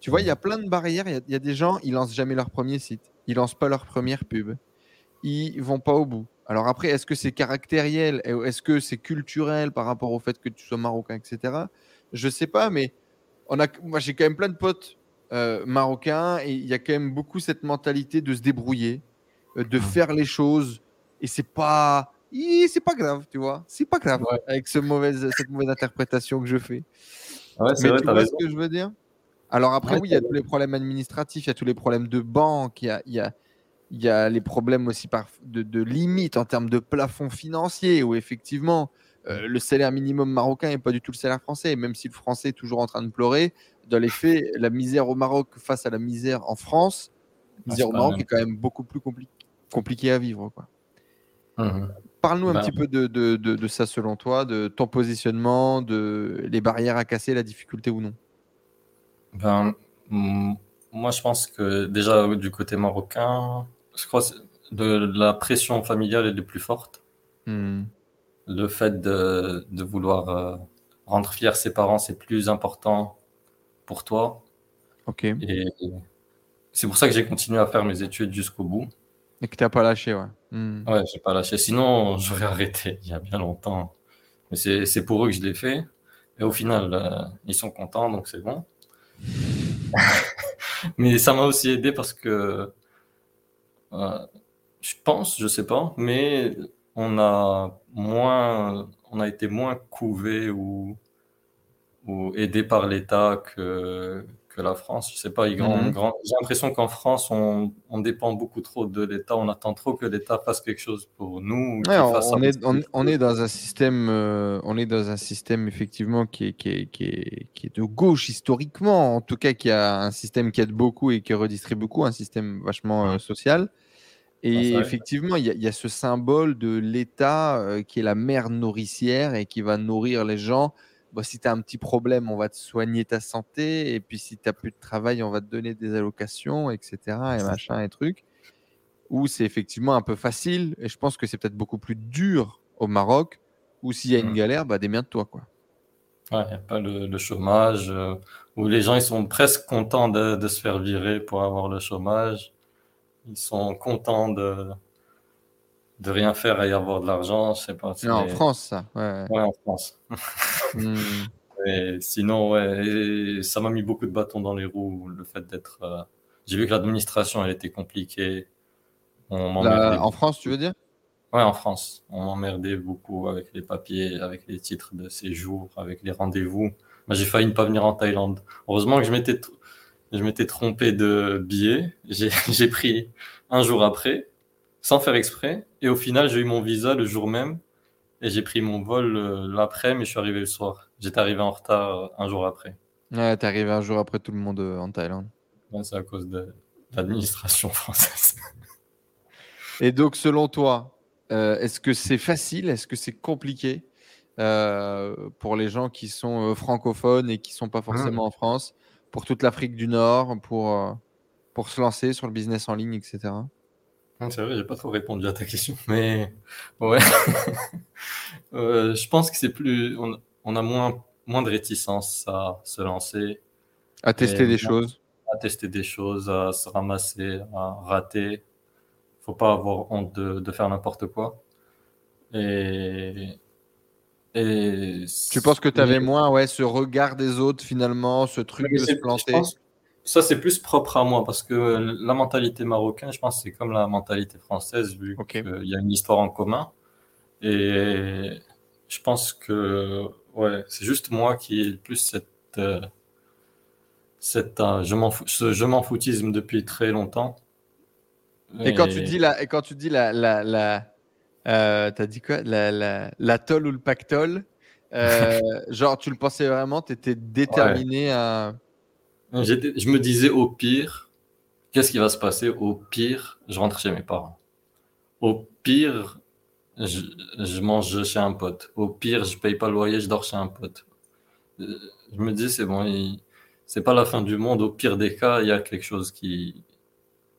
tu vois, il y a plein de barrières. Il y, a des gens, ils lancent jamais leur premier site. Ils lancent pas leur première pub. Ils vont pas au bout. Alors après, est-ce que c'est caractériel Est-ce que c'est culturel par rapport au fait que tu sois marocain, etc. Je sais pas, mais on a, moi j'ai quand même plein de potes euh, marocain et il y a quand même beaucoup cette mentalité de se débrouiller, euh, de mmh. faire les choses et c'est pas c'est pas grave, tu vois. C'est pas grave avec ce mauvaise, cette mauvaise interprétation que je fais. Ouais, Mais tu vois ce que je veux dire? Alors après, oui, il y a tous les problèmes administratifs, il y a tous les problèmes de banque, il y a, y, a, y a, les problèmes aussi par, de, de limites en termes de plafond financier où effectivement, euh, le salaire minimum marocain n'est pas du tout le salaire français, même si le français est toujours en train de pleurer. Dans les faits, la misère au Maroc face à la misère en France, la ah, misère au Maroc est quand même beaucoup plus compliquée à vivre. Quoi. Mmh Parle-nous un bah. petit peu de, de, de, ça selon toi, de ton positionnement, de les barrières à casser, la difficulté ou non? Ben, moi, je pense que déjà du côté marocain, je crois que la pression familiale est la plus forte. Mmh le fait de, de vouloir euh, rendre fier ses parents, c'est plus important pour toi Ok. Et c'est pour ça que j'ai continué à faire mes études jusqu'au bout. Et que tu n'as pas lâché, ouais. Hmm. Ouais, j'ai pas lâché. Sinon, j'aurais arrêté il y a bien longtemps. Mais c'est pour eux que je l'ai fait. Et au final, euh, ils sont contents, donc c'est bon. (laughs) mais ça m'a aussi aidé parce que euh, je pense, je sais pas, mais on a moins, on a été moins couvé ou, ou aidé par l'État que, que la France. Je sais pas, mhm. j'ai l'impression qu'en France, on, on, dépend beaucoup trop de l'État. On attend trop que l'État fasse quelque chose pour nous. on, est, on, est, dans un système, euh, on est dans un système effectivement qui est, qui, est, qui, est, qui est, de gauche historiquement, en tout cas qui a un système qui aide beaucoup et qui redistribue beaucoup, un système vachement euh, social. Et effectivement, il y, a ce symbole de l'État euh, qui est la mère nourricière et qui va nourrir les gens bah, si tu as un petit problème, on va te soigner ta santé. Et puis si tu n'as plus de travail, on va te donner des allocations, etc. Et machin et trucs. Ou c'est effectivement un peu facile. Et je pense que c'est peut-être beaucoup plus dur au Maroc. Ou s'il y a une mmh. galère, bah, de toi Quoi. Ouais, il n'y a pas le, chômage. Euh, où les gens ils sont presque contents de, de, se faire virer pour avoir le chômage. Ils sont contents de, de rien faire et avoir de l'argent, je sais pas. Non, en France, ça. Ouais, ouais en France. (laughs) Hmm. sinon, ouais, ça m'a mis beaucoup de bâtons dans les roues, le fait d'être. Euh, j'ai vu que l'administration, elle était compliquée. en France, tu veux dire? Ouais, en France. On m'emmerdait beaucoup avec les papiers, avec les titres de séjour, avec les rendez-vous. j'ai failli ne pas venir en Thaïlande. Heureusement que je m'étais, je m'étais trompé de billet. J'ai (laughs) pris un jour après sans faire exprès. Et au final, j'ai eu mon visa le jour même. Et j'ai pris mon vol euh, l'après, mais je suis arrivé le soir. J'étais arrivé en retard euh, un jour après. Ouais, t'es arrivé un jour après tout le monde euh, en Thaïlande. c'est à cause de, l'administration française. (laughs) Et donc, selon toi, est-ce que c'est facile Est-ce que c'est compliqué pour les gens qui sont francophones et qui sont pas forcément en France, pour toute l'Afrique du Nord, pour, pour se lancer sur le business en ligne, etc. C'est vrai, j'ai pas trop répondu à ta question, mais ouais. (laughs) Euh, je pense que c'est plus, on, a moins, moins de réticence à se lancer. À tester des choses. À tester des choses, à se ramasser, à rater. Faut pas avoir honte de, faire n'importe quoi. Et, et tu penses que tu avais moins ouais, ce regard des autres finalement, ce truc de se planter? Ça, c'est plus propre à moi parce que la mentalité marocaine, je pense, c'est comme la mentalité française, vu qu'il y a une histoire en commun. Et je pense que ouais, c'est juste moi qui ai plus cette, euh, cette euh, je m'en ce je m'en foutisme depuis très longtemps. Et, quand tu dis la, et quand tu dis la, la, la euh, t'as dit quoi, la, la, ou le pactole, (laughs) genre tu le pensais vraiment, tu étais déterminé à je me disais au pire, qu'est-ce qui va se passer? Au pire, je rentre chez mes parents. Au pire, je, mange chez un pote. Au pire, je paye pas le loyer, je dors chez un pote. Je me dis, c'est bon, c'est pas la fin du monde. Au pire des cas, il y a quelque chose qui,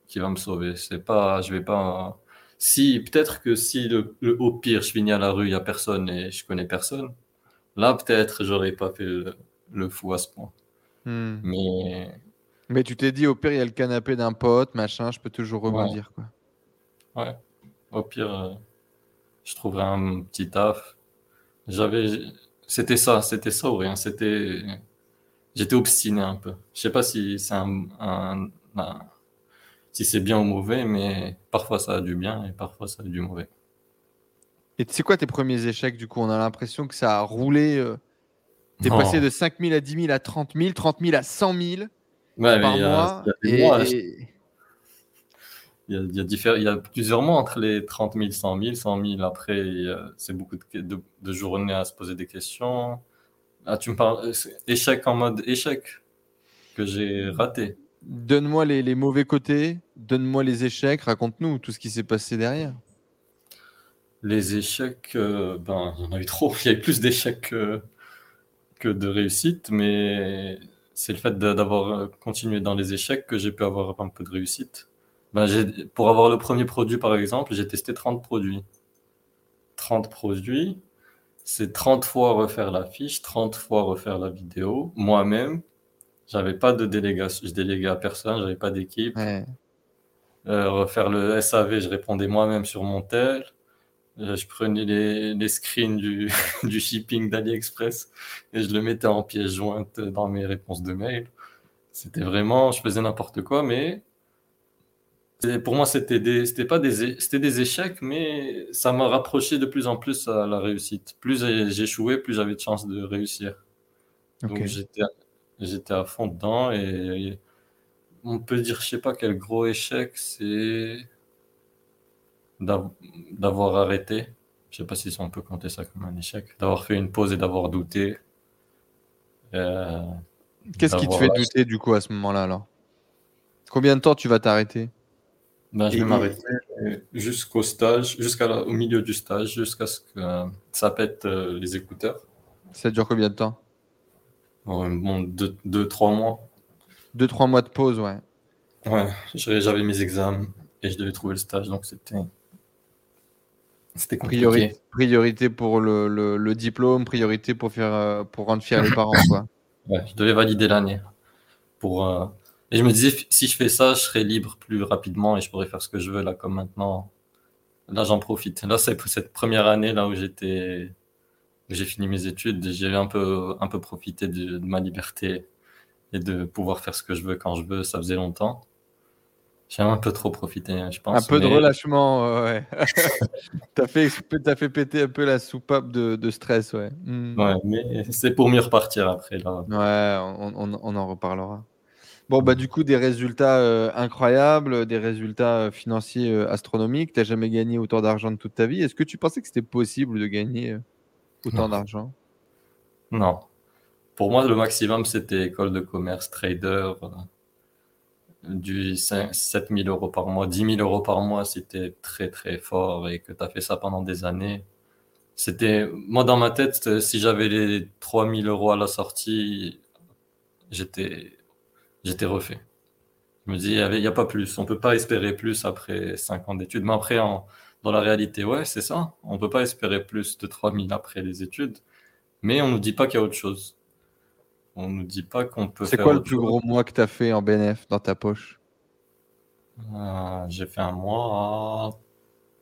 qui va me sauver. C'est pas, je vais pas. Si, peut-être que si le, au pire, je finis à la rue, il y a personne et je connais personne, là, peut-être, j'aurais pas fait le fou à ce point. Hmm. Mais... Mais tu t'es dit, au pire, il y a le canapé d'un pote, machin, je peux toujours rebondir. Ouais. Quoi. ouais. Au pire, euh, je trouverai un petit taf. J'avais. C'était ça, c'était ça ou rien. C'était. J'étais obstiné un peu. Je sais pas si c'est un, si c'est bien ou mauvais, mais parfois ça a du bien et parfois ça a du mauvais. Et tu sais quoi tes premiers échecs du coup? On a l'impression que ça a roulé. Euh, T'es passé de 5 000 à 10 000 à 30 000, 30 000 à 100 000 par mois. Il y, a, il, y a plusieurs mois entre les 30 000, 100 000, 100 000. Après, c'est beaucoup de, de, journées à se poser des questions. Ah, tu me parles échec en mode échec que j'ai raté. Donne-moi les, les, mauvais côtés, donne-moi les échecs, raconte-nous tout ce qui s'est passé derrière. Les échecs, euh, ben, il y en a eu trop. (laughs) Il y a eu plus d'échecs que, de réussite, mais c'est le fait d'avoir continué dans les échecs que j'ai pu avoir un peu de réussite. Ben, pour avoir le premier produit, par exemple, j'ai testé 30 produits. 30 produits, c'est 30 fois refaire la fiche, 30 fois refaire la vidéo, moi-même. J'avais pas de délégation, je déléguais à personne, j'avais pas d'équipe. Euh, refaire le SAV, je répondais moi-même sur mon tel. Euh, je prenais les, les screens du, (laughs) du shipping d'AliExpress et je le mettais en pièce jointe dans mes réponses de mail. C'était vraiment, je faisais n'importe quoi, mais pour moi, c'était des, c'était pas des, c'était des échecs, mais ça m'a rapproché de plus en plus à la réussite. Plus j'échouais, plus j'avais de chances de réussir. Donc j'étais, j'étais à fond dedans et on peut dire, je sais pas quel gros échec, c'est d'avoir arrêté. Je sais pas si on peut compter ça comme un échec. D'avoir fait une pause et d'avoir douté. Euh, Qu'est-ce qui te fait douter du coup à ce moment-là alors? Combien de temps tu vas t'arrêter? Ben, Je vais m'arrêter jusqu'au stage, jusqu'au milieu du stage, jusqu'à ce que ça pète euh, les écouteurs. Ça dure combien de temps? Bon, deux, deux, trois mois. Deux, trois mois de pause, ouais. Ouais, j'avais mes examens et je devais trouver le stage, donc c'était. C'était compliqué. Priorité, pour le, le, diplôme, priorité pour, faire, euh, pour rendre fier les (laughs) parents, quoi. Ouais, je devais valider l'année. Pour, euh, Et je me disais, si je fais ça, je serai libre plus rapidement et je pourrais faire ce que je veux, là, comme maintenant. Là, j'en profite. Là, c'est cette première année, là, où j'étais j'ai fini mes études, j'ai un peu, un peu profité de, ma liberté et de pouvoir faire ce que je veux quand je veux. Ça faisait longtemps. J'ai un peu trop profité, je pense. Un peu de relâchement, ouais. (laughs) t'as fait, as fait péter un peu la soupape de, de stress, ouais. Hmm. Ouais, mais c'est pour mieux repartir après, là. Ouais, on, on, on, en reparlera. Bon, bah, du coup, des résultats euh, incroyables, des résultats euh, financiers euh, astronomiques. Tu n'as jamais gagné autant d'argent de toute ta vie. Est-ce que tu pensais que c'était possible de gagner Autant d'argent? Non. Pour moi, le maximum, c'était école de commerce, trader, euh, du 7 000 euros par mois. 10 000 euros par mois, c'était très, très fort et que tu as fait ça pendant des années. C'était, moi, dans ma tête, si j'avais les 3 000 euros à la sortie, j'étais, j'étais refait. Je me dis, il n'y a, pas plus. On peut pas espérer plus après 5 ans d'études. Mais après, en, dans la réalité, ouais, c'est ça. On ne peut pas espérer plus de 3000 après les études, mais on ne nous dit pas qu'il y a autre chose. On ne nous dit pas qu'on peut C'est quoi le plus gros mois que tu as fait en BNF dans ta poche euh, J'ai fait un mois à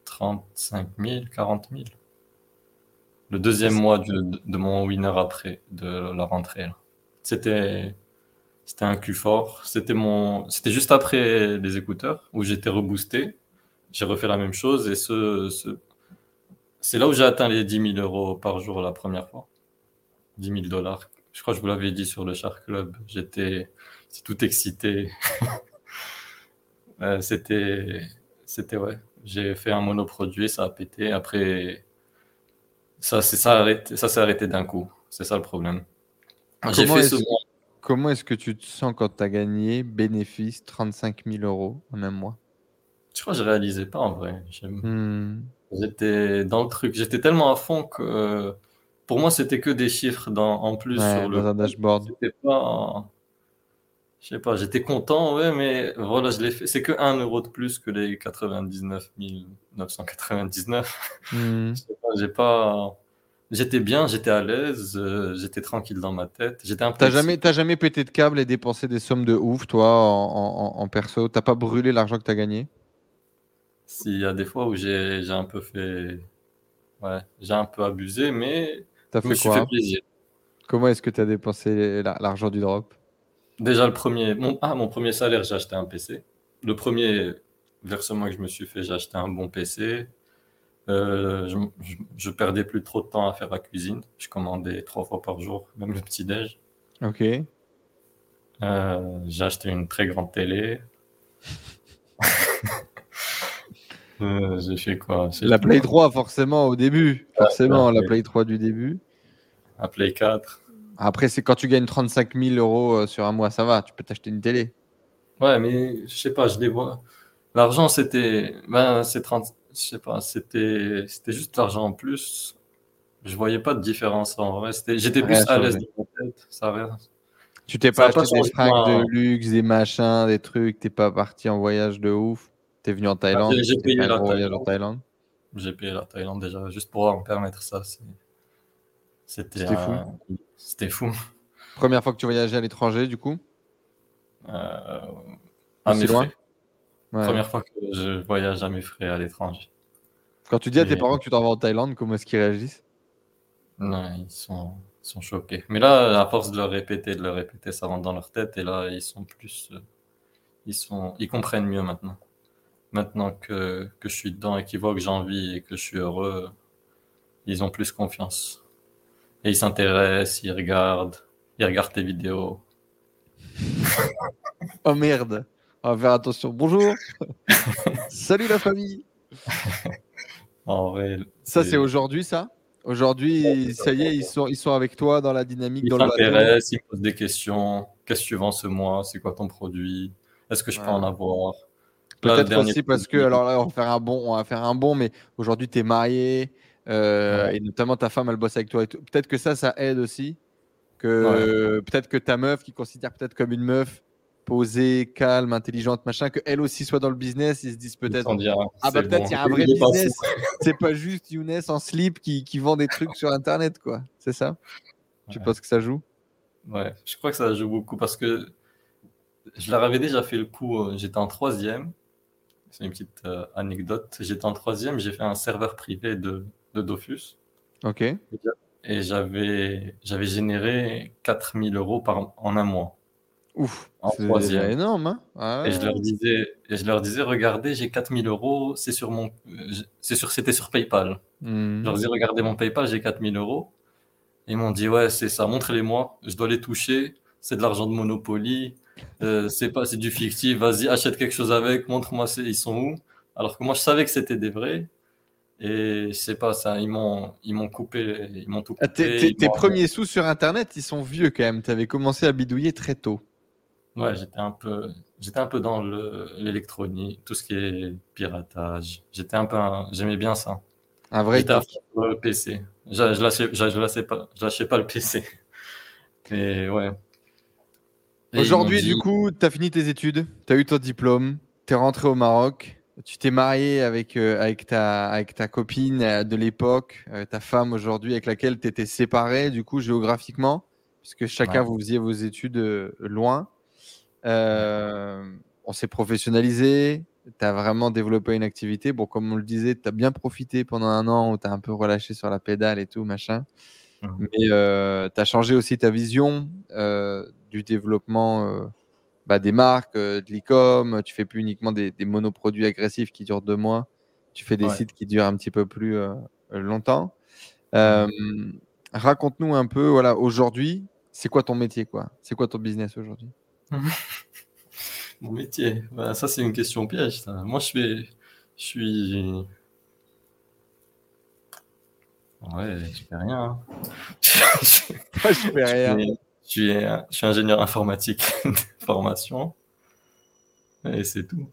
35 000, 40 000. Le deuxième mois de, mon winner après, de la rentrée. C'était c'était un cul fort. C'était mon, c'était juste après les écouteurs où j'étais reboosté j'ai refait la même chose et ce, ce... c'est là où j'ai atteint les 10 000 euros par jour la première fois. 10 000 dollars. Je crois que je vous l'avais dit sur le Shark Club. J'étais tout excité. (laughs) c'était, c'était ouais. J'ai fait un monoproduit, ça a pété. Après, ça, c'est ça, arrêté, ça s'est arrêté d'un coup. C'est ça le problème. Comment est-ce, comment est-ce que tu te sens quand tu as gagné bénéfice 35 000 euros en un mois? Je crois que je réalisais pas en vrai. Hmm. J'étais dans le truc. J'étais tellement à fond que pour moi, c'était que des chiffres dans, en plus sur le dashboard. pas. Je sais pas, j'étais content, ouais, mais voilà, je l'ai fait. C'est que 1 euro de plus que les 99 999. Hmm. (laughs) j'ai pas. J'étais bien, j'étais à l'aise, euh, j'étais tranquille dans ma tête. J'étais un T'as jamais, jamais pété de câble et dépensé des sommes de ouf, toi, en, en, en perso? T'as pas brûlé l'argent que t'as gagné? S'il y a des fois où j'ai un peu fait. Ouais, j'ai un peu abusé, mais as fait me fait plaisir. Comment est-ce que tu as dépensé l'argent du drop? Déjà, le premier, mon, ah, mon premier salaire, j'ai acheté un PC. Le premier versement que je me suis fait, j'ai acheté un bon PC. Euh, je, je, perdais plus trop de temps à faire la cuisine. Je commandais trois fois par jour, même le petit-déj. Ok. Euh, j'ai acheté une très grande télé. (laughs) J'ai fait quoi? La Play 3, forcément, au début. Forcément, la Play 3 du début. La Play 4. Après, c'est quand tu gagnes 35 000 euros euh, sur un mois, ça va, tu peux t'acheter une télé. Ouais, mais je sais pas, je les vois. L'argent, c'était. Ben, c'est 30. Je sais pas, c'était c'était juste l'argent en plus. Je voyais pas de différence en vrai. J'étais plus à l'aise dans ma tête. Ça Tu t'es pas acheté des fringues de luxe, des machins, des trucs, t'es pas parti en voyage de ouf. T'es venu en Thaïlande J'ai payé la Thaïlande. J'ai payé la Thaïlande déjà, juste pour me permettre ça. C'était fou. C'était fou. (laughs) Première fois que tu voyageais à l'étranger, du coup Euh, à mes frais. Première fois que je voyage à mes frais à l'étranger. Quand tu dis à tes parents que tu t'en vas en Thaïlande, comment est-ce qu'ils réagissent? Non, ils sont, sont choqués. Mais là, à force de le répéter, de le répéter, ça rentre dans leur tête et là, ils sont plus. Euh, ils, sont, ils comprennent mieux maintenant. Maintenant que, que je suis dedans et qu'ils voient que j'ai envie et que je suis heureux, ils ont plus confiance. Et ils s'intéressent, ils regardent, ils regardent tes vidéos. (laughs) oh merde, on va faire attention. Bonjour, (laughs) salut la famille. (laughs) En vrai, ça c'est aujourd'hui ça? Aujourd'hui, ça y est, ils sont, ils sont avec toi dans la dynamique. Ils s'intéressent, ils posent des questions. Qu'est-ce que tu vends ce mois? C'est quoi ton produit? Est-ce que je peux en avoir? Peut-être aussi parce que, alors là, on va faire un bon, on va faire un bon, mais aujourd'hui, tu es marié, euh, et notamment ta femme, elle bosse avec toi. Peut-être que ça, ça aide aussi. Que peut-être que ta meuf, qui considère peut-être comme une meuf posée, calme, intelligente, machin, que elle aussi soit dans le business, ils se disent peut-être ah bah peut-être il y a un vrai business. (laughs) C'est pas juste Younes en slip qui, qui, vend des trucs sur internet quoi. C'est ça? Tu penses que ça joue? Ouais, je crois que ça joue beaucoup parce que je leur avais déjà fait le coup. Euh, j'étais en troisième. C'est une petite euh, anecdote. J'étais en troisième, j'ai fait un serveur privé de de Dofus. Ok. Et j'avais, j'avais généré 4000 euros par, en un mois. Ouf, c'est énorme. Hein ah et, je leur disais, et je leur disais, regardez, j'ai 4000 euros, c'est sur mon, c'est sur, c'était sur PayPal. Hmm. Je leur disais, regardez mon PayPal, j'ai 4000 euros. Ils m'ont dit, ouais, c'est ça, montrez-les-moi, je dois les toucher, c'est de l'argent de Monopoly, euh, c'est pas, c'est du fictif, vas-y, achète quelque chose avec, montre-moi, ils sont où? Alors que moi, je savais que c'était des vrais. Et je sais pas, ça, ils m'ont, ils m'ont coupé, ils m'ont tout ah, tes, premiers sous sur Internet, ils sont vieux quand même. Tu avais commencé à bidouiller très tôt. Ouais, j'étais un peu, j'étais un peu dans l'électronique, tout ce qui est piratage. J'étais un peu, j'aimais bien ça. Un vrai j'étais le PC. Je, je, lâchais, je, lâchais pas, je lâchais pas le PC. Et (laughs) ouais. Aujourd'hui, du coup, tu as fini tes études, tu as eu ton diplôme, tu es rentré au Maroc. Tu t'es marié avec, euh, avec, ta, avec ta copine euh, de l'époque, euh, ta femme aujourd'hui avec laquelle tu étais séparé, du coup, géographiquement, puisque chacun vous faisiez vos études loin. on s'est professionnalisé, tu as vraiment développé une activité. Bon, comme on le disait, tu as bien profité pendant un an où tu as un peu relâché sur la pédale et tout, machin. Mais tu as changé aussi ta vision du développement bah, des marques, euh, de l'e-com, tu fais plus uniquement des, monoproduits agressifs qui durent deux mois, tu fais des sites qui durent un petit peu plus euh, longtemps. Raconte-nous un peu, voilà, aujourd'hui, c'est quoi ton métier, quoi? C'est quoi ton business aujourd'hui? (laughs) Mon métier, bah, ça c'est une question piège. Moi, je fais, je suis, ouais, je fais rien. Hein. (laughs) je fais rien. Je suis, ingénieur informatique (laughs) de formation. Et c'est tout.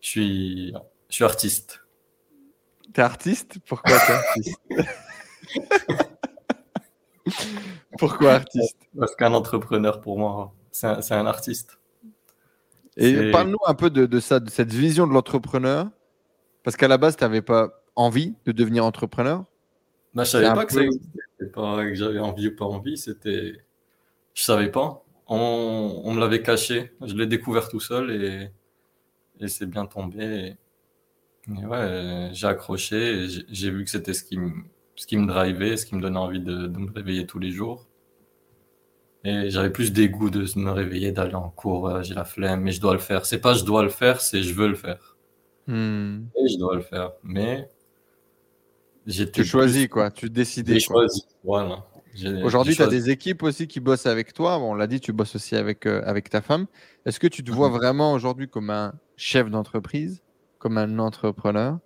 Je suis, je suis artiste. T'es artiste? Pourquoi t'es artiste? (laughs) Pourquoi artiste? Parce qu'un entrepreneur, pour moi, c'est un, artiste. Et parle-nous un peu de, ça, de cette vision de l'entrepreneur. Parce qu'à la base, tu n'avais pas envie de devenir entrepreneur bah, Je savais pas que, pas que j'avais envie ou pas envie. C'était je savais pas. On, on me l'avait caché. Je l'ai découvert tout seul et, et c'est bien tombé. Et, ouais, j'ai accroché. J'ai vu que c'était ce qui me, ce qui me drivait, ce qui me donnait envie de, de me réveiller tous les jours. Et j'avais plus dégoût de me réveiller, d'aller en cours. J'ai la flemme, mais je dois le faire. C'est pas je dois le faire, c'est je veux le faire. Hmm. Et je dois le faire. Mais j'ai Tu choisis quoi, tu décides. choisi. Voilà. Aujourd'hui, tu as des équipes aussi qui bossent avec toi. Bon, on l'a dit, tu bosses aussi avec, euh, avec ta femme. Est-ce que tu te vois mhm. vraiment aujourd'hui comme un chef d'entreprise, comme un entrepreneur?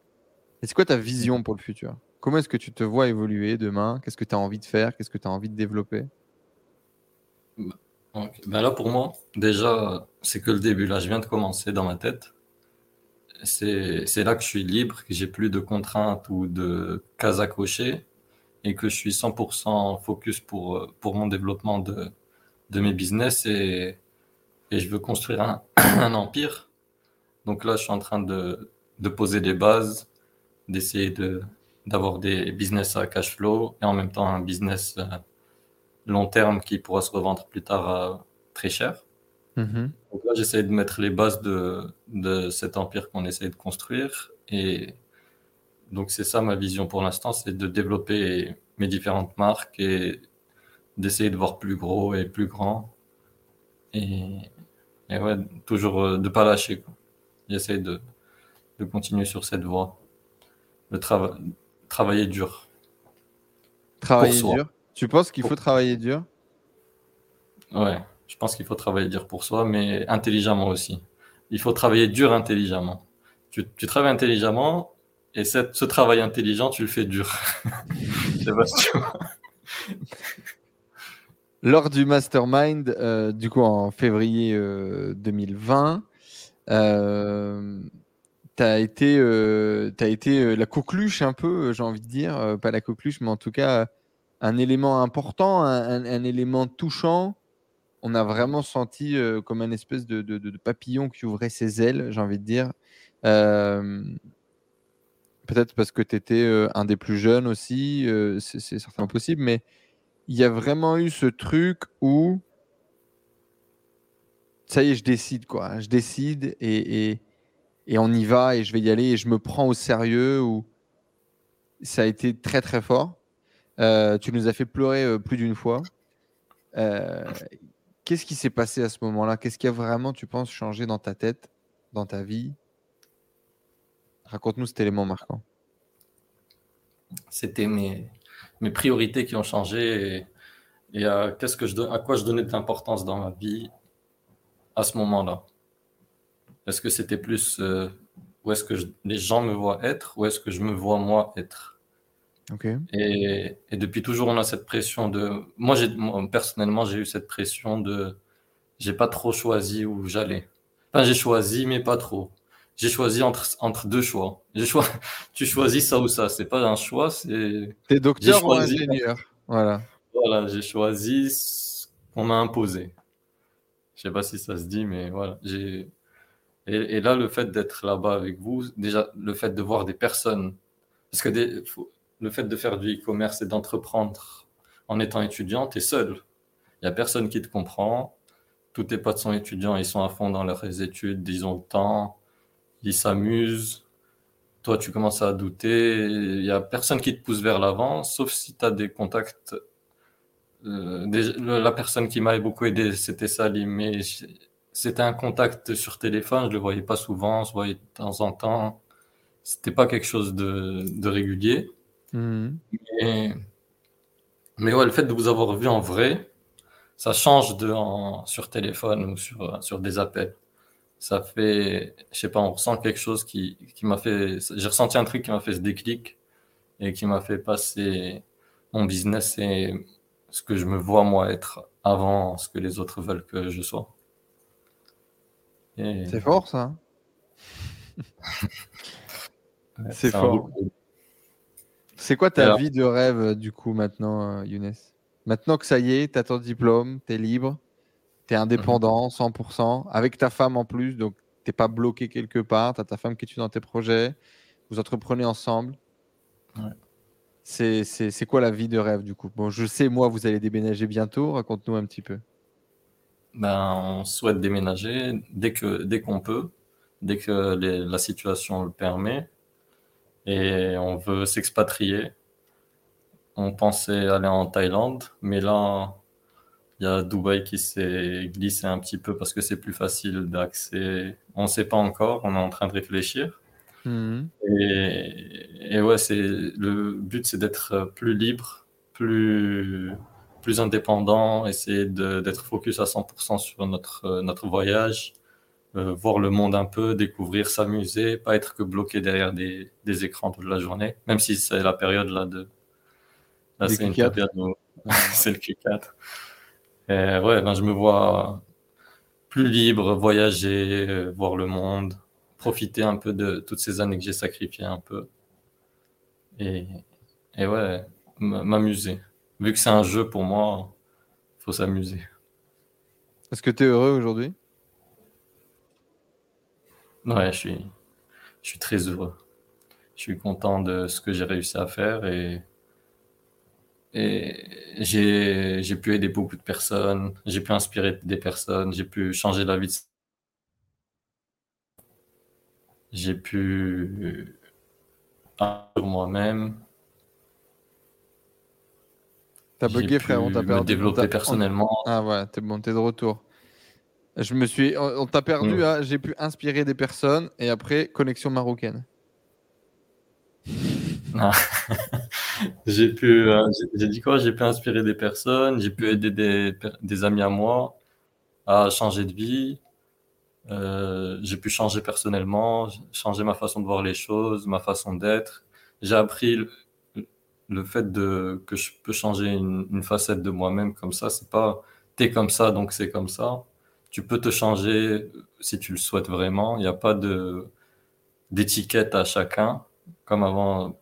Et c'est quoi ta vision pour le futur? Comment est-ce que tu te vois évoluer demain? Qu'est-ce que tu as envie de faire? Qu'est-ce que tu as envie de développer? Ben Là, pour moi, déjà, c'est que le début. Là, je viens de commencer dans ma tête. C'est là que je suis libre, que j'ai plus de contraintes ou de cases à cocher et que je suis 100% focus pour, euh, pour mon développement de, de mes business et, et je veux construire un, (clears throat) un, empire. Donc là, je suis en train de, de poser des bases, d'essayer de, d'avoir des business à cash flow et en même temps un business euh, long terme qui pourra se revendre plus tard très cher. Mhm. Donc là, j'essaie de mettre les bases de, de cet empire qu'on essaie de construire. Et donc, c'est ça ma vision pour l'instant, c'est de développer mes différentes marques et d'essayer de voir plus gros et plus grand. Et, et ouais, toujours euh, de pas lâcher. J'essaie de, de continuer sur cette voie. De travailler dur. Travailler dur Tu penses qu'il faut travailler dur? Ouais. Je pense qu'il faut travailler dur pour soi, mais intelligemment aussi. Il faut travailler dur intelligemment. Tu, travailles intelligemment et ce travail intelligent, tu le fais dur. (laughs) Lors du mastermind, euh, du coup en février 2020, euh, tu as été, euh, as été la coqueluche un peu, j'ai envie de dire, pas la coqueluche, mais en tout cas un élément important, un élément touchant on a vraiment senti comme un espèce de, papillon qui ouvrait ses ailes, j'ai envie de dire. Peut-être parce que tu étais un des plus jeunes aussi, c'est certainement possible, mais il y a vraiment eu ce truc où ça y est, je décide quoi. Je décide et, on y va et je vais y aller et je me prends au sérieux. Où ça a été très très fort. tu nous as fait pleurer plus d'une fois. Qu'est-ce qui s'est passé à ce moment-là? Qu'est-ce qui a vraiment, tu penses, changé dans ta tête, dans ta vie? Raconte-nous cet élément marquant. C'était mes, mes priorités qui ont changé et, à, qu'est-ce que je, à quoi je donnais de l'importance dans ma vie à ce moment-là? Est-ce que c'était plus euh, où est-ce que les gens me voient être ou est-ce que je me vois moi être? Et, depuis toujours, on a cette pression de. Moi, personnellement, j'ai eu cette pression de. J'ai pas trop choisi où j'allais. Enfin, j'ai choisi, mais pas trop. J'ai choisi entre, entre deux choix. Choix... (laughs) tu choisis ça ou ça. C'est pas un choix, c'est. T'es docteur ou ingénieur Voilà. Voilà, j'ai choisi ce qu'on m'a imposé. Je sais pas si ça se dit, mais voilà. J'ai. Et, là, le fait d'être là-bas avec vous, déjà, le fait de voir des personnes. Parce que des, le fait de faire du e-commerce et d'entreprendre en étant étudiant, tu es seul. Il n'y a personne qui te comprend. Tous tes potes sont étudiants, ils sont à fond dans leurs études, ils ont le temps, ils s'amusent. Toi, tu commences à douter. Il n'y a personne qui te pousse vers l'avant, sauf si tu as des contacts. Euh, la personne qui m'avait beaucoup aidé, c'était Salim, mais c'était un contact sur téléphone, je le voyais pas souvent, on se voyait de temps en temps. C'était pas quelque chose de, de régulier. Mhm. Mais, ouais, le fait de vous avoir vu en vrai, ça change de sur téléphone ou sur, sur des appels. Ça fait, je sais pas, on ressent quelque chose qui, qui m'a fait, j'ai ressenti un truc qui m'a fait ce déclic et qui m'a fait passer mon business et ce que je me vois moi être avant ce que les autres veulent que je sois. C'est fort ça. (laughs) C'est fort. C'est quoi ta vie de rêve euh, du coup maintenant, euh, Younes? Maintenant que ça y est, tu as ton diplôme, tu es libre, tu es indépendant 100%, mhm. avec ta femme en plus, donc tu pas bloqué quelque part, tu as ta femme qui est dans tes projets, vous entreprenez ensemble. C'est quoi la vie de rêve du coup? Bon, je sais, moi, vous allez déménager bientôt, raconte-nous un petit peu. Ben, on souhaite déménager dès qu'on dès qu'on peut, dès que la situation le permet et on veut s'expatrier. On pensait aller en Thaïlande, mais là, il y a Dubaï qui s'est glissé un petit peu parce que c'est plus facile d'accès. On ne sait pas encore, on est en train de réfléchir. Mhm. Et, ouais, c'est le but, c'est d'être plus libre, plus plus indépendant, essayer d'être focus à 100% sur notre notre voyage, euh, voir le monde un peu, découvrir, s'amuser, pas être que bloqué derrière des, des, écrans toute la journée, même si c'est la période là de. Là, c'est une période où (laughs) c'est le Q4. Et ouais, ben, je me vois plus libre, voyager, euh, voir le monde, profiter un peu de toutes ces années que j'ai sacrifiées un peu. Et, et ouais, m'amuser. Vu que c'est un jeu pour moi, il faut s'amuser. Est-ce que tu es heureux aujourd'hui? Ouais, je suis, je suis très heureux. Je suis content de ce que j'ai réussi à faire et, et j'ai pu aider beaucoup de personnes, j'ai pu inspirer des personnes, j'ai pu changer la vie de... J'ai pu sur moi-même. T'as bugué, frère, on t'a perdu. Me développer personnellement. Ah ouais, t'es bon, t'es de retour. Je me suis, on t'a perdu. Mm. Hein, j'ai pu inspirer des personnes et après connexion marocaine. Ah. (laughs) j'ai pu, euh, j'ai dit quoi? J'ai pu inspirer des personnes, j'ai pu aider des, amis à moi à changer de vie. Euh, j'ai pu changer personnellement, changer ma façon de voir les choses, ma façon d'être. J'ai appris le, fait de que je peux changer une, facette de moi-même comme ça. C'est pas t'es comme ça donc c'est comme ça. Tu peux te changer si tu le souhaites vraiment. Il n'y a pas de d'étiquette à chacun comme avant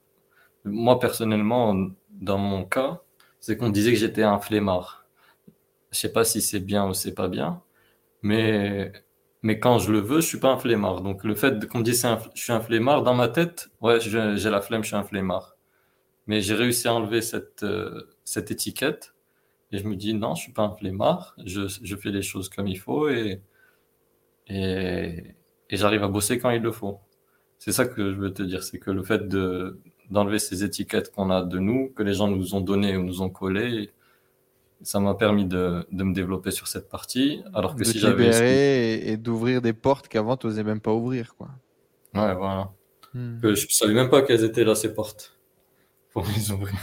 moi, personnellement, dans mon cas, c'est qu'on disait que j'étais un flemmard. Je sais pas si c'est bien ou c'est pas bien, mais, mais quand je le veux, je suis pas un flemmard. Donc, le fait qu'on me dise que je suis un flemmard, dans ma tête, ouais, j'ai la flemme, je suis un flemmard. Mais j'ai réussi à enlever cette, euh, cette étiquette et je me dis non, je suis pas un flemmard, je, je fais les choses comme il faut et, et, et j'arrive à bosser quand il le faut. C'est ça que je veux te dire, c'est que le fait de, d'enlever ces étiquettes qu'on a de nous, que les gens nous ont données ou nous ont collées. Ça m'a permis de, de, me développer sur cette partie. Alors que de si j'avais. Et, et d'ouvrir des portes qu'avant, tu n'osais même pas ouvrir. Quoi. Ouais, voilà. Hmm. Que je ne savais même pas qu'elles étaient là, ces portes, pour les ouvrir.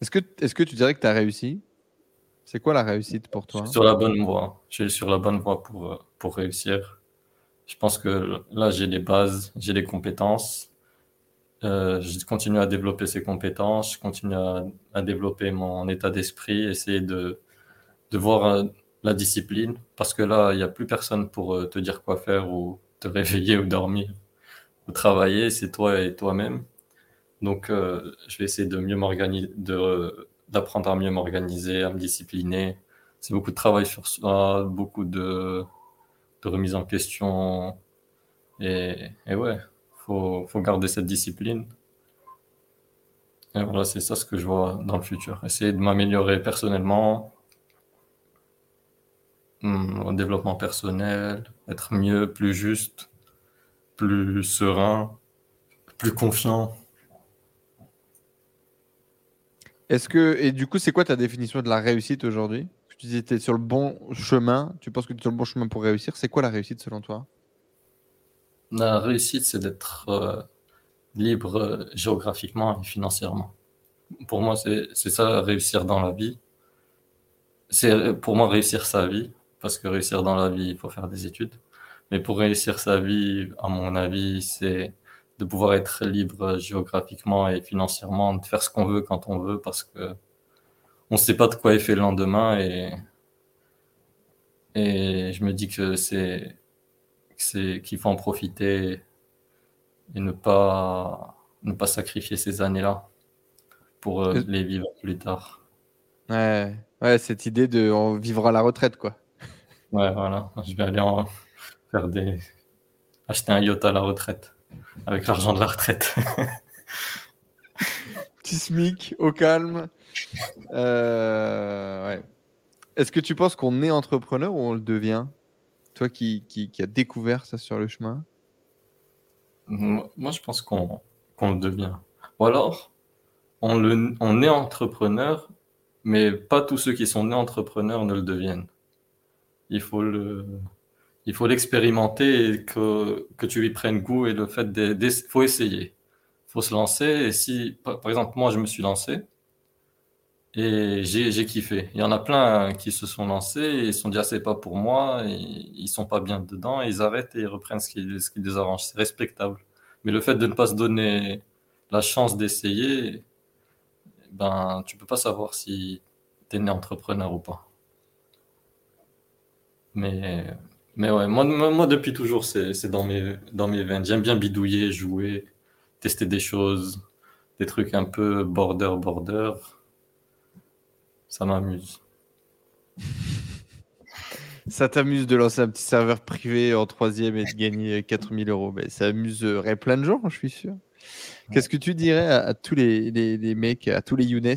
Est-ce que, est que tu dirais que tu as réussi? C'est quoi la réussite pour toi? Sur la bonne voie. Je suis sur la bonne voie pour, pour réussir. Je pense que là, j'ai les bases, j'ai les compétences. Euh, je continue à développer ces compétences, je continue à, développer mon état d'esprit, essayer de, de voir euh, la discipline, parce que là, il n'y a plus personne pour euh, te dire quoi faire ou te (laughs) réveiller ou dormir ou travailler, c'est toi et toi-même. Donc, je vais essayer de mieux m'organiser, d'apprendre à mieux m'organiser, à me discipliner. C'est beaucoup de travail sur soi, beaucoup de, de remise en question. Et, et ouais, faut, faut garder cette discipline. Et voilà, c'est ça ce que je vois dans le futur. Essayer de m'améliorer personnellement, hmm, au développement personnel, être mieux, plus juste, plus serein, plus confiant. Est-ce que, et du coup, c'est quoi ta définition de la réussite aujourd'hui? Tu disais tu es sur le bon chemin, tu penses que tu es sur le bon chemin pour réussir. C'est quoi la réussite selon toi? La réussite, c'est d'être euh, libre euh, géographiquement et financièrement. Pour moi, c'est ça, réussir dans la vie. C'est pour moi réussir sa vie, parce que réussir dans la vie, il faut faire des études. Mais pour réussir sa vie, à mon avis, c'est de pouvoir être libre géographiquement et financièrement, de faire ce qu'on veut quand on veut, parce que on ne sait pas de quoi est fait le lendemain et, et je me dis que c'est c'est qu'il faut en profiter et ne pas, ne pas sacrifier ces années-là pour euh, les vivre plus tard. Ouais, ouais, cette idée de on vivra à la retraite, quoi. Ouais, voilà. Je vais aller en faire des. acheter un yacht à la retraite avec l'argent de la retraite. (laughs) Petit SMIC au calme. Euh. Est-ce que tu penses qu'on est entrepreneur ou on le devient? Toi qui, qui, a découvert ça sur le chemin? Moi, je pense qu'on le devient. Ou alors, on, est entrepreneur, mais pas tous ceux qui sont nés entrepreneurs ne le deviennent. Il faut l'expérimenter et que, tu lui prennes goût et le fait faut essayer. Faut se lancer et si, par exemple, moi, je me suis lancé, et j'ai kiffé. Il y en a plein qui se sont lancés et se sont dit, ah, c'est pas pour moi, et ils sont pas bien dedans, ils arrêtent et ils reprennent ce qui, ce qui les arrange. C'est respectable. Mais le fait de ne pas se donner la chance d'essayer, ben, tu peux pas savoir si tu es né entrepreneur ou pas. Mais, mais ouais, moi, moi depuis toujours, c'est dans mes, dans mes veines. J'aime bien bidouiller, jouer, tester des choses, des trucs un peu border, border. Ça m'amuse. (laughs) ça t'amuse de lancer un petit serveur privé en troisième et de gagner 4000 euros. Mais ça amuserait plein de gens, je suis sûr. Qu'est-ce que tu dirais à, tous les, les, mecs, à tous les Younes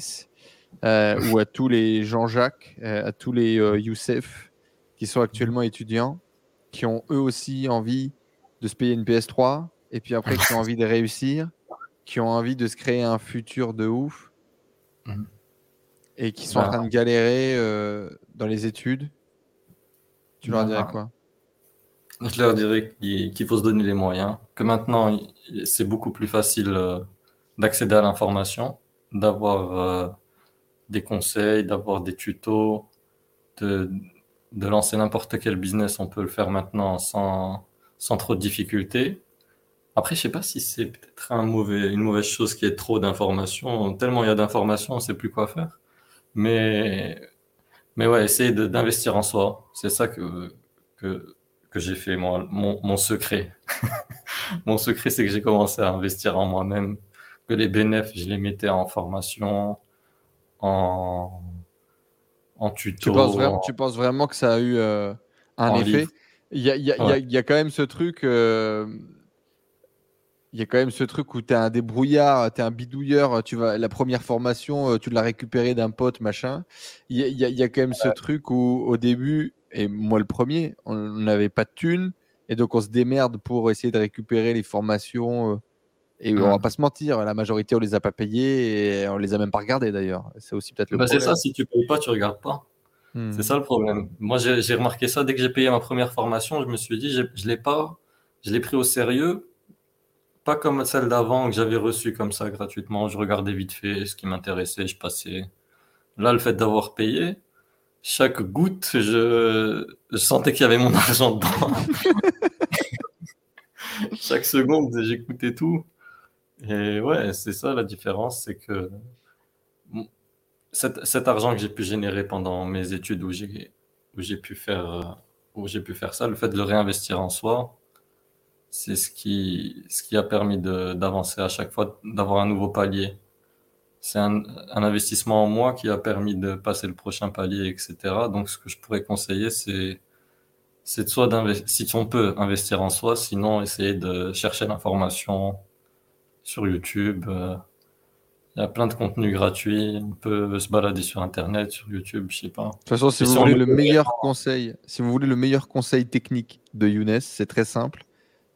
euh, ou à tous les Jean-Jacques, euh, à tous les euh, Youssef qui sont actuellement étudiants, qui ont eux aussi envie de se payer une PS3 et puis après qui ont envie de réussir, qui ont envie de se créer un futur de ouf? Mhm. Et qui sont en train de galérer dans les études Tu leur dirais quoi? Je leur dirais qu'il faut se donner les moyens, que maintenant c'est beaucoup plus facile euh, d'accéder à l'information, d'avoir euh, des conseils, d'avoir des tutos, de, de lancer n'importe quel business, on peut le faire maintenant sans, sans trop de difficultés. Après, je sais pas si c'est peut-être un mauvais, une mauvaise chose qui est trop d'informations. Tellement il y a d'informations, on sait plus quoi faire. Mais, mais ouais, essayer d'investir en soi. C'est ça que, que, que j'ai fait moi, mon, mon secret. (laughs) mon secret, c'est que j'ai commencé à investir en moi-même, que les bénéfices, je les mettais en formation, en, en tuto. Tu penses, vraiment, tu penses vraiment que ça a eu euh, un effet? il y a, y, a, y a, quand même ce truc. Euh, il y a quand même ce truc où tu es un débrouillard, tu es un bidouilleur, tu vas, la première formation, euh, tu l'as récupéré d'un pote, machin. Il y, y a, quand même ce truc où, au début, et moi le premier, on n'avait pas de thunes, et donc on se démerde pour essayer de récupérer les formations. Euh, et on va pas se mentir, la majorité on les a pas payées et on les a même pas regardées d'ailleurs. C'est aussi peut-être le bah C'est ça, si tu payes pas, tu regardes pas. Hmm. C'est ça le problème. Moi j'ai remarqué ça dès que j'ai payé ma première formation, je me suis dit je l'ai pas, je l'ai pris au sérieux, pas comme celle d'avant que j'avais reçue comme ça gratuitement. Je regardais vite fait ce qui m'intéressait, je passais. Là le fait d'avoir payé, chaque goutte, je, sentais qu'il y avait mon (laughs) argent dedans. (laughs) chaque seconde, j'écoutais tout. Et ouais, c'est ça la différence, c'est que cet, argent que j'ai pu générer pendant mes études où j'ai où j'ai pu faire où j'ai pu faire ça, le fait de le réinvestir en soi, c'est ce qui ce qui a permis d'avancer à chaque fois, d'avoir un nouveau palier c'est un, investissement en moi qui a permis de passer le prochain palier, etc. Donc, ce que je pourrais conseiller, c'est c'est soit d'investir, si on peut investir en soi, sinon essayer de chercher l'information sur YouTube. Il y a plein de contenus gratuits. On peut se balader sur Internet, sur YouTube, je sais pas. De toute façon, si vous voulez le meilleur conseil, si vous voulez le meilleur conseil technique de Younes, c'est très simple.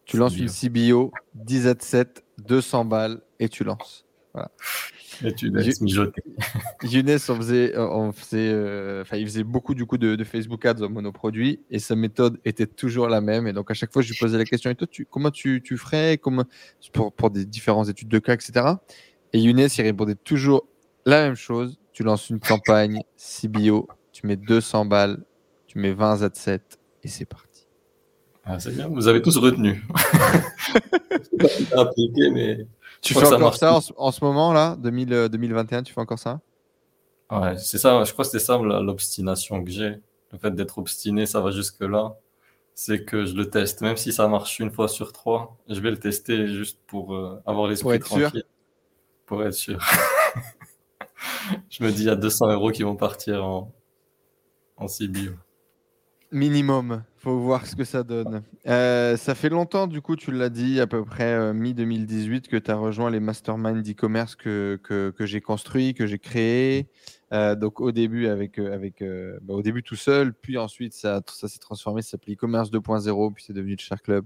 Tu lances une CBO, 10 7, 200 balles et tu lances. Voilà. Et tu laisses mijoter. (laughs) Younes, on faisait, on faisait, euh, il faisait beaucoup du coup de, Facebook Ads en monoproduit et sa méthode était toujours la même. Et donc à chaque fois, je lui posais la question et toi, tu, comment tu, tu ferais comment, pour, pour des différentes études de cas, etc. Et Younes, il répondait toujours la même chose. Tu lances une campagne CBO, tu mets 200 balles, tu mets 20 Z7 et c'est parti. Ah, c'est bien, vous avez tous retenu. (laughs) appliqué, mais tu fais encore ça, en, ce moment là, 2021, euh, tu fais encore ça? Ouais, c'est ça. Je crois que c'est ça l'obstination que j'ai. Le fait d'être obstiné, ça va jusque là. C'est que je le teste, même si ça marche une fois sur trois, je vais le tester juste pour euh, avoir l'esprit tranquille, sûr. pour être sûr. (laughs) je me dis, il y a 200 euros qui vont partir en en CBO. Minimum, faut voir ce que ça donne. Euh, ça fait longtemps, du coup, tu l'as dit, à peu près euh, mi-2018, que tu as rejoint les masterminds d'e-commerce que, que, j'ai construits, que j'ai créés. Euh, donc au début, avec, avec, bah, au début tout seul, puis ensuite ça, ça s'est transformé, ça s'appelait e-commerce 2.0, puis c'est devenu le Share Club.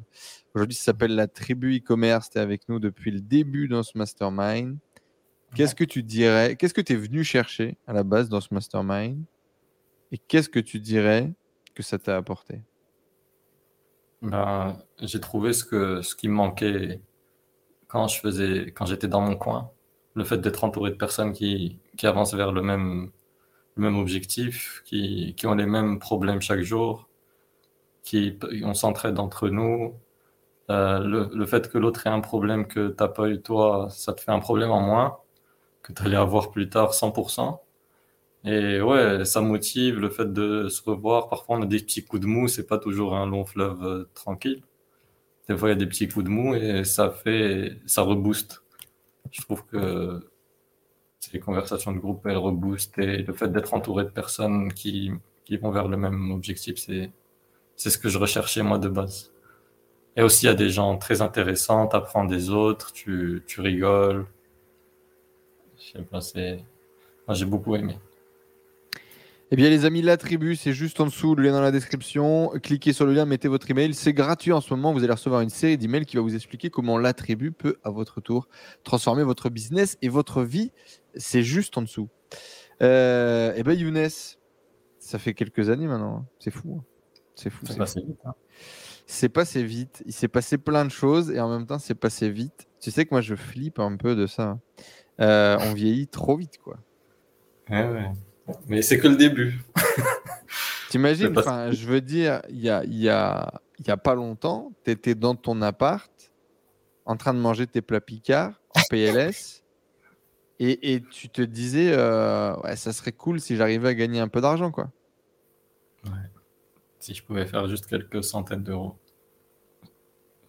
Aujourd'hui, ça s'appelle la tribu e-commerce. Tu es avec nous depuis le début dans ce mastermind. Qu'est-ce que tu dirais Qu'est-ce que tu es venu chercher à la base dans ce mastermind? Et qu'est-ce que tu dirais que ça t'a apporté? Ben, J'ai trouvé ce, que, ce qui me manquait quand je faisais, quand j'étais dans mon coin. Le fait d'être entouré de personnes qui, qui avancent vers le même, le même objectif, qui, qui ont les mêmes problèmes chaque jour, qui on s'entraide entre nous. Euh, le, le, fait que l'autre ait un problème que tu n'as pas eu toi, ça te fait un problème en moins, que tu allais avoir plus tard 100%. Et ouais, ça motive le fait de se revoir. Parfois, on a des petits coups de mou, c'est pas toujours un long fleuve euh, tranquille. Des fois, il y a des petits coups de mou et ça fait, ça rebooste. Je trouve que ces conversations de groupe, elles reboostent et le fait d'être entouré de personnes qui, qui vont vers le même objectif, c'est, c'est ce que je recherchais moi de base. Et aussi, il y a des gens très intéressants, tu apprends des autres, tu, tu rigoles. Je sais pas, c'est. Moi, j'ai beaucoup aimé. Eh bien, les amis, la tribu, c'est juste en dessous, le lien dans la description. Cliquez sur le lien, mettez votre email. C'est gratuit en ce moment. Vous allez recevoir une série d'emails qui va vous expliquer comment la tribu peut, à votre tour, transformer votre business et votre vie. C'est juste en dessous. Euh, eh bien, Younes, ça fait quelques années maintenant. Hein. C'est fou. Hein. C'est fou. C'est passé vite. Hein. C'est passé vite. Il s'est passé plein de choses et en même temps, c'est passé vite. Tu sais que moi, je flippe un peu de ça. Euh, on vieillit trop vite, quoi. Ouais, ouais. Mais c'est que le début. (laughs) T'imagines, je veux dire, il y a, y, a, y a pas longtemps, tu étais dans ton appart en train de manger tes plats picards en PLS (laughs) et, et tu te disais, euh, ouais, ça serait cool si j'arrivais à gagner un peu d'argent, quoi. Ouais. Si je pouvais faire juste quelques centaines d'euros.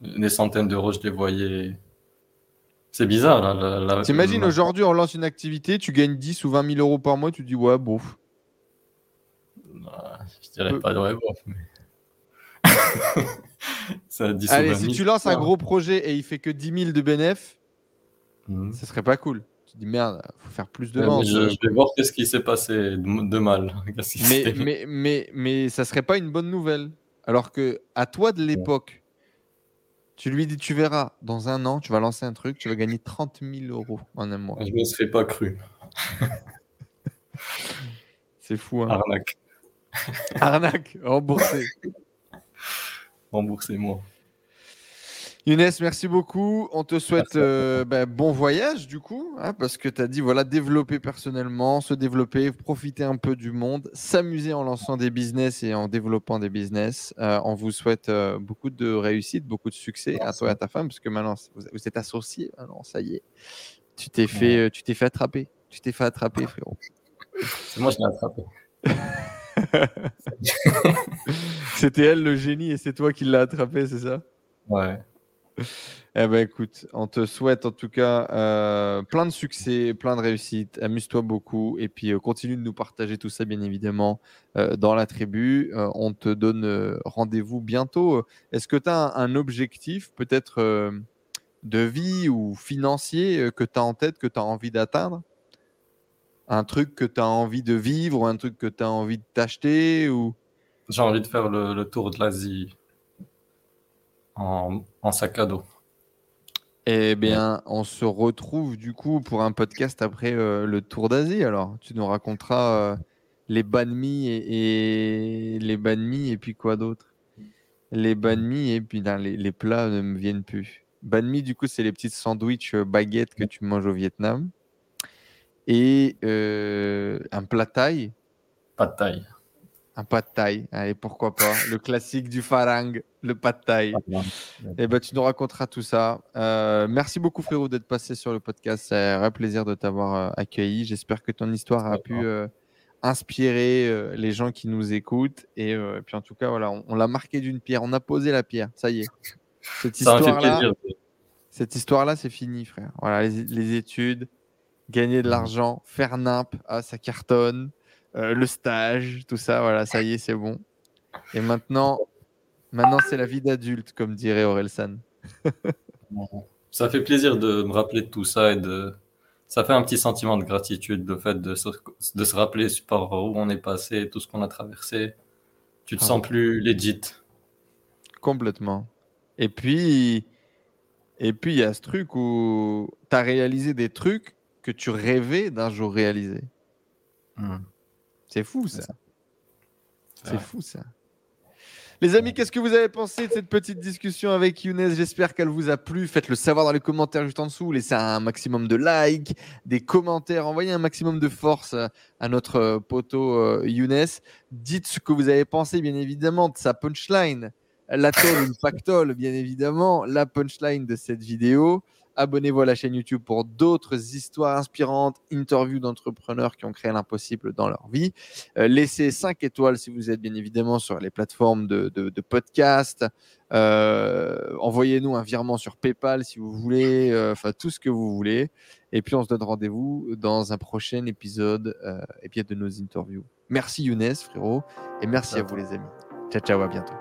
Des centaines d'euros, je les voyais. C'est bizarre. Là, T'imagines aujourd'hui, on lance une activité, tu gagnes 10 ou 20 000 euros par mois, tu dis ouais, bof. Bah, je dirais pas de ouais, bof. Mais... (laughs) ça Allez, si tu lances un gros projet et il fait que 10 000 de bénéf, mmh. ça serait pas cool. Tu dis merde, faut faire plus de ventes. Je, vais voir qu'est-ce qui s'est passé de, mal. Mais, mais, mais, mais, ça serait pas une bonne nouvelle. Alors que à toi de l'époque, tu lui dis, tu verras, dans un an, tu vas lancer un truc, tu vas gagner 30 000 euros en un mois. Je ne me serais pas cru. (laughs) C'est fou. Hein Arnaque. Arnaque, remboursé. Remboursez-moi. Younes, merci beaucoup. On te souhaite euh, ben, bon voyage du coup, hein, parce que tu as dit voilà, développer personnellement, se développer, profiter un peu du monde, s'amuser en lançant des business et en développant des business. Euh, on vous souhaite euh, beaucoup de réussite, beaucoup de succès à toi et à ta femme, parce que maintenant vous, êtes associés. Alors ça y est, tu t'es fait, tu t'es fait attraper. Tu t'es fait attraper, frérot. C'est moi qui l'ai attrapé. (laughs) C'était elle le génie et c'est toi qui l'as attrapé, c'est ça? Ouais. Eh ben écoute, on te souhaite en tout cas euh, plein de succès, plein de réussite. Amuse-toi beaucoup et puis euh, continue de nous partager tout ça bien évidemment euh, dans la tribu. on te donne rendez-vous bientôt. Est-ce que tu as un, objectif peut-être de vie ou financier que tu as en tête, que tu as envie d'atteindre? Un truc que tu as envie de vivre, un truc que tu as envie de t'acheter ou... J'ai envie de faire le tour de l'Asie en, sac à dos. Eh bien, on se retrouve du coup pour un podcast après euh, le Tour d'Asie. Alors, tu nous raconteras euh, les banh mi et, les banh mi et puis quoi d'autre? Les banh mi et puis les, les, plats ne me viennent plus. Banh mi, du coup, c'est les petites sandwichs euh, baguettes que tu manges au Vietnam. Et un plat thaï. Pas de taille. Un pas de taille. Allez, pourquoi pas. Le classique du farang, le pas de taille. Et eh ben, tu nous raconteras tout ça. Euh, merci beaucoup, frérot, d'être passé sur le podcast. C'est un vrai plaisir de t'avoir euh, accueilli. J'espère que ton histoire a pu euh, inspirer les gens qui nous écoutent. Et, puis, en tout cas, voilà, on, l'a marqué d'une pierre. On a posé la pierre. Ça y est. Cette histoire-là, cette histoire-là, c'est fini, frère. Voilà, les, études, gagner de l'argent, faire nimp, ah, ça cartonne. Euh, le stage, tout ça, voilà, ça y est, c'est bon. Et maintenant, maintenant c'est la vie d'adulte, comme dirait Orelsan. (laughs) ça fait plaisir de me rappeler de tout ça et de. Ça fait un petit sentiment de gratitude, le fait de se, de se rappeler par où on est passé, tout ce qu'on a traversé. Tu te ah. sens plus legit. Complètement. Et puis, et puis il y a ce truc où tu as réalisé des trucs que tu rêvais d'un jour réaliser. Hmm. C'est fou ça. C'est fou ça. Les amis, qu'est-ce que vous avez pensé de cette petite discussion avec Younes? J'espère qu'elle vous a plu. Faites-le savoir dans les commentaires juste en dessous. Laissez un maximum de likes, des commentaires. Envoyez un maximum de force à notre euh, poteau euh, Younes. Dites ce que vous avez pensé, bien évidemment, de sa punchline. La tôle, pactole, bien évidemment. La punchline de cette vidéo. Abonnez-vous à la chaîne YouTube pour d'autres histoires inspirantes, interviews d'entrepreneurs qui ont créé l'impossible dans leur vie. Euh, laissez 5 étoiles si vous êtes bien évidemment sur les plateformes de, de, podcast. Euh, envoyez-nous un virement sur PayPal si vous voulez, euh, enfin tout ce que vous voulez. Et puis on se donne rendez-vous dans un prochain épisode et bien de nos interviews. Merci Younes, frérot, et merci à vous les amis. Ciao, ciao, à bientôt.